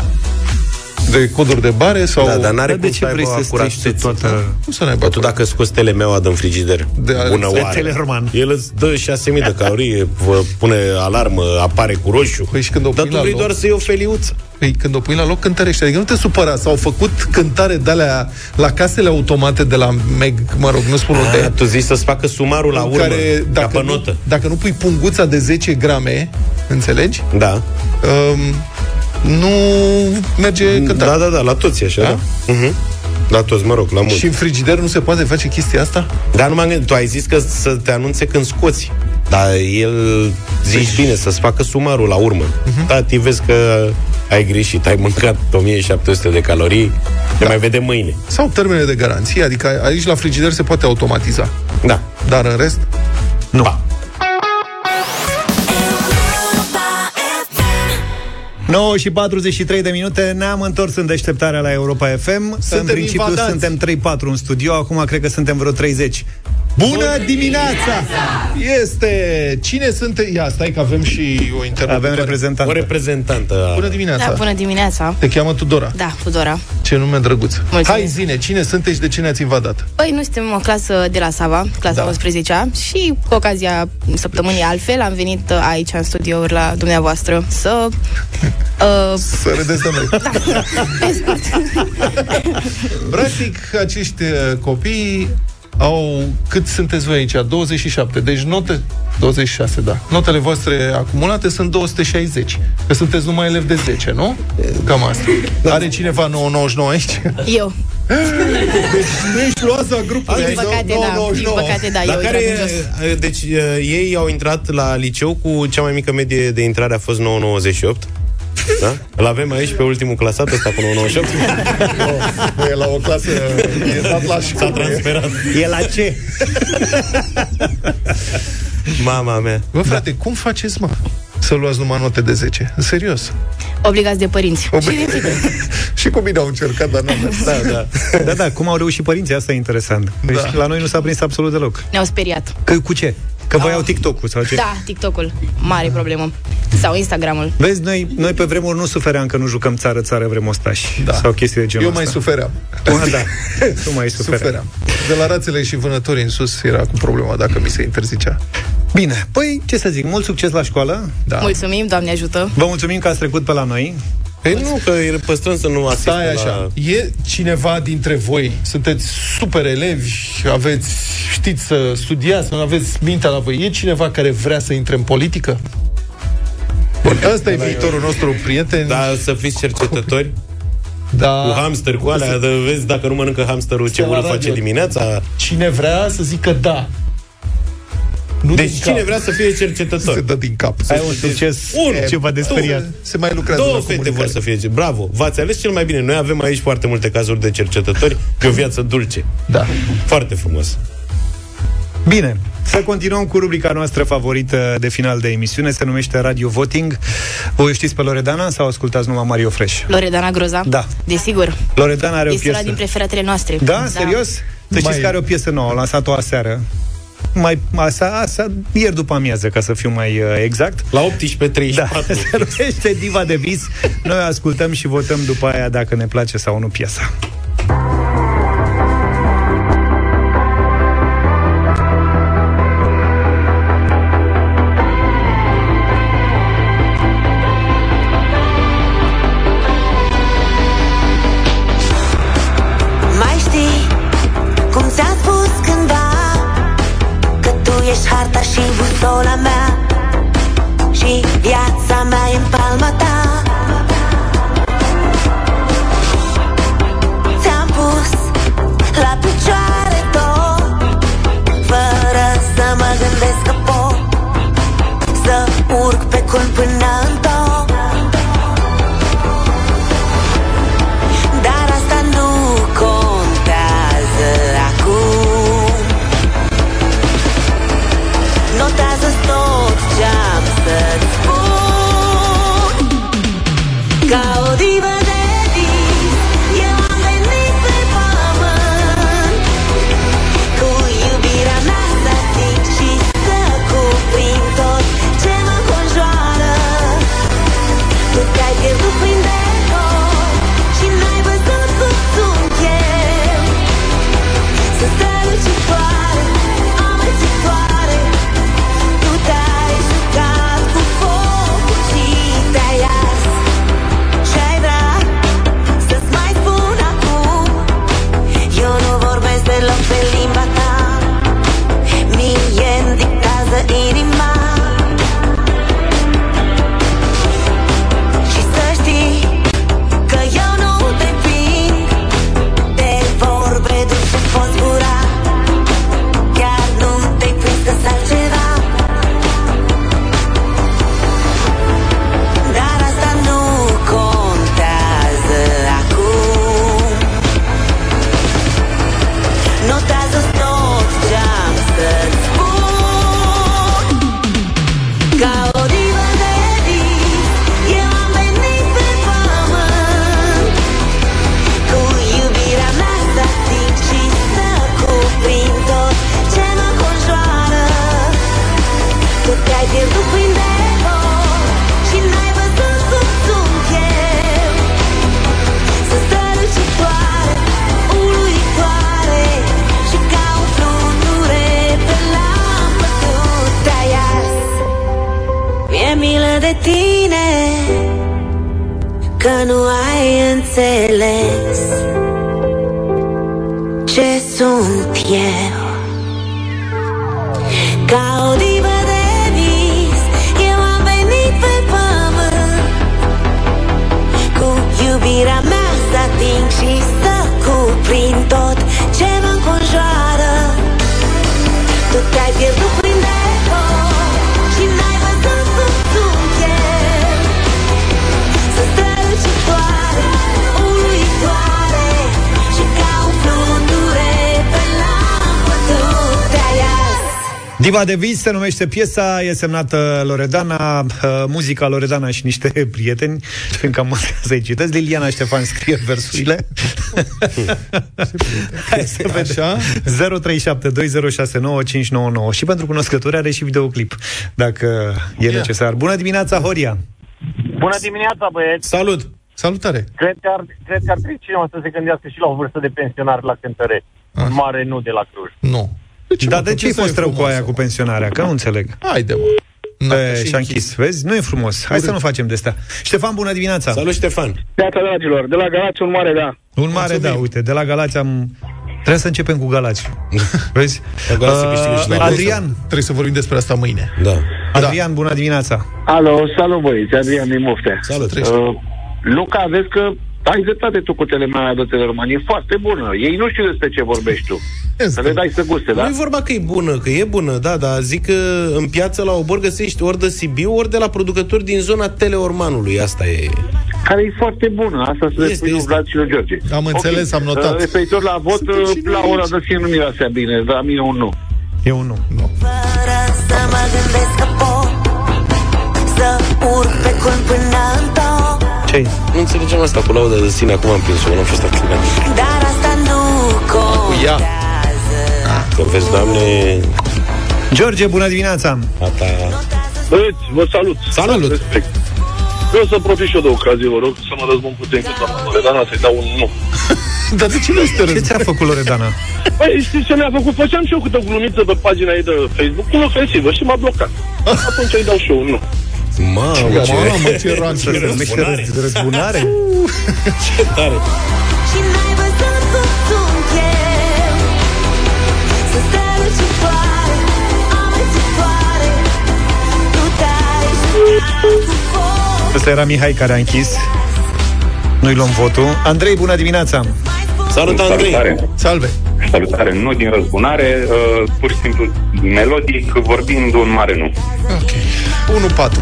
de coduri de bare sau... Da, dar n-are Dar de cum ce să vrei aibă să strici tu acuratețe. toată... Nu să n-aibă Bă, tu dacă scoți telemeaua din frigider, De a- bună de oară, Teleroman. el îți dă 6.000 de calorii, vă pune alarmă, apare cu roșu. Păi și când o Dar pui tu la vrei loc- doar să iei o feliuță. Păi când o pui la loc, cântărește. Adică nu te supăra. S-au făcut cântare de alea la casele automate de la Meg, mă rog, nu spun A, unde. tu zici să-ți facă sumarul la în urmă, care, ca dacă, pe nu, notă. dacă nu pui punguța de 10 grame, înțelegi? Da. Um, nu merge cântarea. Da, da, da, la toți e așa, Da? da? Mhm. La toți, mă rog, la mulți. Și în frigider nu se poate face chestia asta? Dar nu m-am gândit, tu ai zis că să te anunțe când scoți. Dar el zici bine să-ți facă sumarul la urmă. Uh-huh. Tati, vezi că ai greșit, ai mâncat 1700 de calorii, te mai vedem mâine. Sau termene de garanție, adică aici la frigider se poate automatiza. Da. Dar în rest, Nu. Ba. 9 și 43 de minute Ne-am întors în deșteptarea la Europa FM Suntem În principiu invadați. suntem 3-4 în studio Acum cred că suntem vreo 30 Bună dimineața! este... Cine sunt... Ia, stai că avem și o interpretare. Avem reprezentant O reprezentantă. a- Bună dimineața! Da, bună dimineața. Te cheamă Tudora. Da, Tudora. Ce nume drăguț. Mulțumesc. Hai, zine, cine sunteți și de ce ne-ați invadat? Păi, noi suntem o clasă de la Sava, clasa Da. 11 și cu ocazia săptămânii altfel am venit uh, aici în studiouri la dumneavoastră să... Uh, Să râdeți de noi. pe scurt. Practic, acești uh, copii au... Cât sunteți voi aici? 27. Deci note... 26, da. Notele voastre acumulate sunt 260. Că sunteți numai elevi de 10, nu? Cam asta. Are cineva 999 aici? Eu. Deci nu ești luaza grupului. Din ai păcate, da. 999. Din păcate, da. Dar Eu care, intrat în jos. deci uh, ei au intrat la liceu cu cea mai mică medie de intrare a fost 998. Da? Îl avem aici pe ultimul clasat ăsta cu 998. Nu, e la o clasă, e dat la S-a școală. transferat. E la ce? Mama mea. Bă, frate, cum faceți, mă? Să luați numai note de 10. În serios. Obligați de părinți. Ob- Și din frică. și cu mine au încercat, dar nu am mers. Da, da. Da, da, cum au reușit părinții, asta e interesant Deci Da. la noi nu s-a prins absolut deloc Ne-au speriat. Că, Cu ce? Că voi au TikTok-ul sau ce? Da, TikTok-ul. Mare problemă. Sau Instagramul. Vezi, noi, noi pe vremuri nu sufeream că nu jucăm țară-țară vrem ostași Da. Sau chestii de genul Eu mai ăsta. sufeream. Bă, da, tu mai sufeream. Sufeream. De la rațele și vânătorii în sus era cu problema dacă mi se interzicea. Bine, păi ce să zic, mult succes la școală Da. Mulțumim, Doamne ajută. Vă mulțumim că ați trecut pe la noi Păi nu, că îi păstrăm să nu asiste Stai așa, la... e cineva dintre voi, sunteți super elevi, aveți, știți să studiați, aveți mintea la voi, e cineva care vrea să intre în politică? Bun, ăsta e viitorul nostru prieten. Da, să fiți cercetători da. cu hamster, cu alea, de, vezi dacă nu mănâncă hamsterul ce la urât radio. face dimineața. Cine vrea să zică da. Nu Deci din cine cap. vrea să fie cercetător? Se dă din cap. Ai un succes Un, ceva de două. speriat Se mai lucrează Două la fete comunicare. vor să fie. Bravo, v-ați ales cel mai bine. Noi avem aici foarte multe cazuri de cercetători pe o viață dulce. Da. Foarte frumos. Bine, să continuăm cu rubrica noastră favorită de final de emisiune Se numește Radio Voting Voi o știți pe Loredana sau ascultați numai Mario Fresh? Loredana Groza? Da. Desigur. Loredana are o Este una piesă din preferatele noastre. Da? Serios? Să știți Mai- că are o piesă nouă, a lansat-o aseară mai, asta, asta, ieri după amiază, ca să fiu mai uh, exact. La 18.34. Da, se numește Diva de Vis. Noi ascultăm și votăm după aia dacă ne place sau nu piesa. Viața mea e în palma ta sunt eu. Ca o divă de vis Eu am venit pe pământ. Cu iubirea mea să ating și să cuprind tot ce mă înconjoară. Tu te-ai pierdut Diva de vis se numește piesa, e semnată Loredana, uh, muzica Loredana și niște prieteni, fiindcă am să-i citesc. Liliana Ștefan scrie versurile. Hai să vedem. 0372069599 și pentru cunoscători are și videoclip, dacă e Ia. necesar. Bună dimineața, Horia! Bună dimineața, băieți! Salut! Salutare! Cred că ar, cred că ar trebui cineva să se gândească și la o vârstă de pensionar la cântăreți. Ah. Un mare nu de la Cluj. Nu. Dar de ce ai fost rău cu aia cu pensionarea? Că nu înțeleg. Haide, mă. E, și-a închis. Vezi? Nu e frumos. Hai să nu facem de asta. Ștefan, bună dimineața! Salut, Ștefan! Neața, dragilor, de la Galați un mare da. Un mare da, uite, de la Galați am... Trebuie să începem cu Galați. Vezi? Galați se câștigă și la Uh, Adrian. Trebuie să vorbim despre asta mâine. Da. Adrian, bună dimineața! Alo, salut băieți, Adrian din Mofte. Salut, uh, Luca, vezi că ai dreptate tu cu telemea de Telerman, e foarte bună. Ei nu știu despre ce vorbești tu. Să le dai să guste, da? Nu e vorba că e bună, că e bună, da, dar zic că în piață la Obor găsești ori de Sibiu, ori de la producători din zona Teleormanului. Asta e. Care e foarte bună, asta să le spui lui Vlad și lui George. Am înțeles, am notat. Uh, Referitor la vot, uh, la ora de ție nu mirasea bine, dar la mine un nu. E un nu. nu. Fără să mă gândesc că pot Să urc pe culm până în top ce Nu înțelegem asta cu laudă de sine, acum am prins-o, n-am fost atent. Dar asta nu contează Că vezi, doamne... George, bună dimineața! Ata... Băieți, vă salut. Salut. Respect. Vreau să profit și eu de ocazie, vă rog, să mă răzbun puțin cu doamna Loredana, să-i dau un nu. Dar de ce nu este Ce ți-a făcut Loredana? Păi, știți ce mi-a făcut? Făceam și eu câte o glumiță pe pagina ei de Facebook, inofensivă, și m-a blocat. Atunci îi dau și eu un nu. Mamă, ce, mamă, ce ranț de răzbunare. De răzbunare. ce tare. Asta era Mihai care a închis. Noi luăm votul. Andrei, bună dimineața. Salut, Andrei. Salutare. Salve. Salutare, nu din răzbunare uh, Pur și simplu melodic vorbind un mare nu. Ok. 1-4.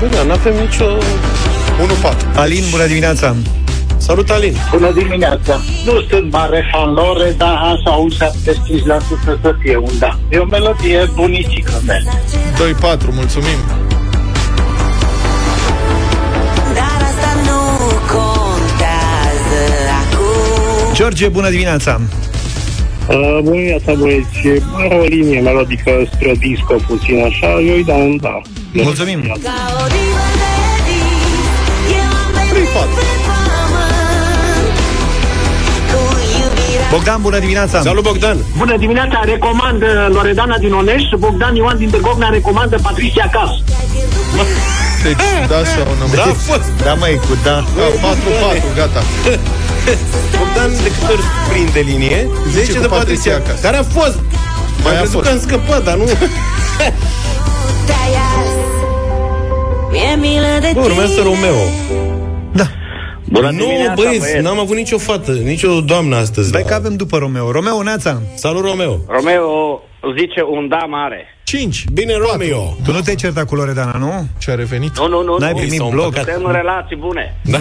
Bă, da, n-avem nicio... 1-4. Alin, bună dimineața! Salut, Alin! Bună dimineața! Nu sunt mare fan lor, dar așa un 75% să fie un da. E o melodie bunicică mea. 2-4, mulțumim. Dar asta nu contează acum George, bună dimineața! Uh, bună dimineața, băieți. Are o linie melodică spre disco puțin așa, eu îi dau un da. Mulțumim! Ca o divă de vis Eu am venit pe pământ Cu iubirea Bogdan, bună dimineața! Salut, Bogdan! Bună dimineața, recomand uh, Loredana din Oneș, Bogdan Ioan din Târgovna recomandă Patricia Cas. Deci, da sau nu? Da, a fost! Da, măi, cu da. Da, 4-4, gata. Bogdan de câte ori prinde linie 10 10 cu de Patricia Patricia acasă. Care a fost? Mai a crezut fost. că am scăpat, dar nu te-ai ars Mi-e milă de Bă, urmează tine Romeo Bună Nu, dimineața, băieți, băieți. n-am avut nicio fată Nicio doamnă astăzi Stai la- că avem după Romeo. Romeo, Neața! Salut, Romeo Romeo zice un da mare. 5. Bine, Romeo Tu nu te-ai certat cu Loredana, nu? Ce a revenit? Nu, nu, nu. N-ai nu. primit s-au bloc? împăcat. Suntem în relații bune. da.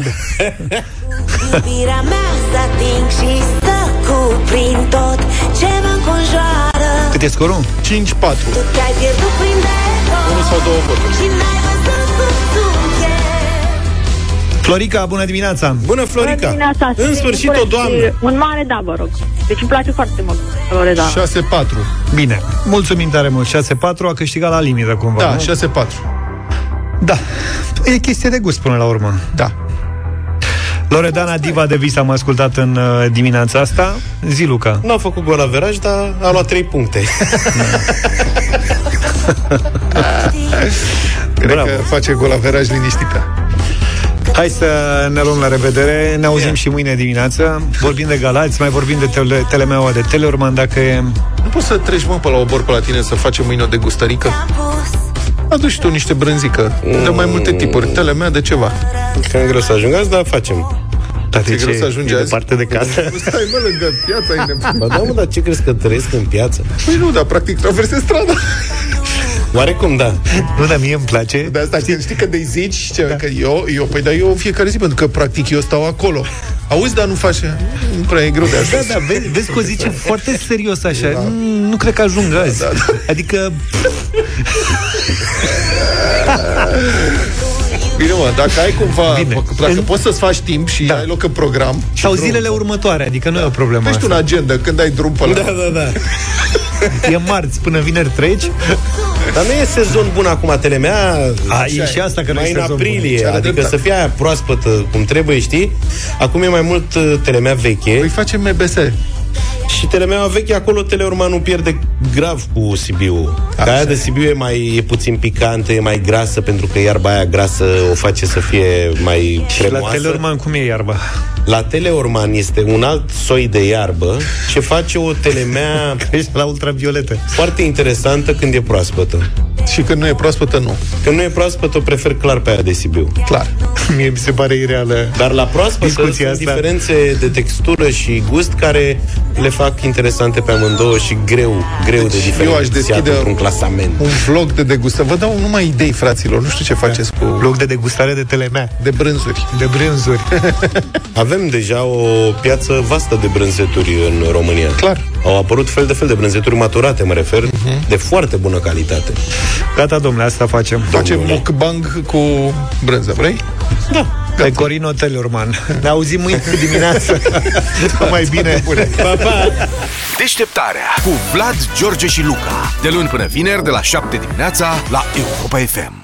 Iubirea mea să ating și să cuprind tot ce mă înconjoară Cât e scorul? 5-4. Tu te-ai pierdut prin deco Unul sau două voturi. Și n-ai văzut cum sunt eu Florica, bună dimineața! Bună, Florica dimineața, În Silvia sfârșit o București. doamnă Un mare da, vă rog. Deci îmi place foarte mult Loredana. 6-4. Bine, mulțumim tare mult. 6-4 a câștigat la limită cumva, Da, nu? 6-4. Da. E chestie de gust până la urmă. Da. Loredana Diva de Vis am ascultat în uh, dimineața asta. Zi, Luca. Nu a făcut gol averaj, dar a luat 3 puncte Cred Bravo. că face golaveraj liniștită. Hai să ne luăm la revedere. Ne auzim și mâine dimineață. Vorbim de Galați, mai vorbim de tele, Telemeaua de Teleorman, dacă e... Nu poți să treci, mă, pe la obor pe la tine să facem mâine o degustărică? Adu și tu niște brânzică. De mai multe tipuri. Tele mea de ceva. Că e greu să ajungați, dar facem Dar E greu să ajungi e azi? departe de casă. Stai, mă, lângă piața, e nebun. Ba da, mă, dar ce crezi că trăiesc în piață? Păi nu, dar practic traversezi strada. Oarecum, da Nu, dar mie îmi place. De asta știi, știi că de zici ce, da. că eu, eu, păi da, eu fiecare zi, pentru că practic eu stau acolo. Auzi, dar nu face, nu prea e greu de ajuns. Da, da, vezi, vezi că o zice foarte serios așa. Da. Nu, nu cred că ajung azi. Da, da. Adică, Bine, mă, dacă ai cumva, Bine. Bine. dacă În- poți să-ți faci timp și da. ai loc în program, sau zilele următoare, adică nu e o problemă Pești un asta. agenda când ai drum pe la... Da, da, da E marți, până vineri treci. Dar nu e sezon bun acum telemea A, e și asta că nu Mai e în sezon aprilie bun. Ce are Adică dreptate. să fie aia proaspătă cum trebuie, știi Acum e mai mult uh, telemea veche Păi facem MBS. Și telemeaua veche, acolo Teleormanul pierde grav cu Sibiu. Că aia de Sibiu e, mai, e puțin picantă, e mai grasă, pentru că iarba aia grasă o face să fie mai Și la cremoasă. Teleorman cum e iarba? La Teleorman este un alt soi de iarbă ce face o telemea Ești la ultravioletă. foarte interesantă când e proaspătă. Și când nu e proaspătă, nu. Când nu e proaspătă, o prefer clar pe aia de Sibiu. Clar. Mie mi se pare ireală. Dar la proaspătă Discuția sunt asta. diferențe de textură și gust care le fac interesante pe amândouă și greu, greu de Deci eu aș diferențiat deschide într-un clasament. un vlog de degustare. Vă dau numai idei, fraților. Nu știu ce faceți cu... Loc de degustare de telemea. De brânzuri. De brânzuri. Avem deja o piață vastă de brânzeturi în România. Clar. Au apărut fel de fel de brânzeturi maturate, mă refer, Mhm. de foarte bună calitate. Gata, domnule, asta facem. Facem Domnule. mukbang cu brânză, vrei? Pe Corino Teleorman. Ne auzim mâine dimineață. mai bine. Pa, pa! Deșteptarea cu Vlad, George și Luca. De luni până vineri, de la 7 dimineața, la Europa FM.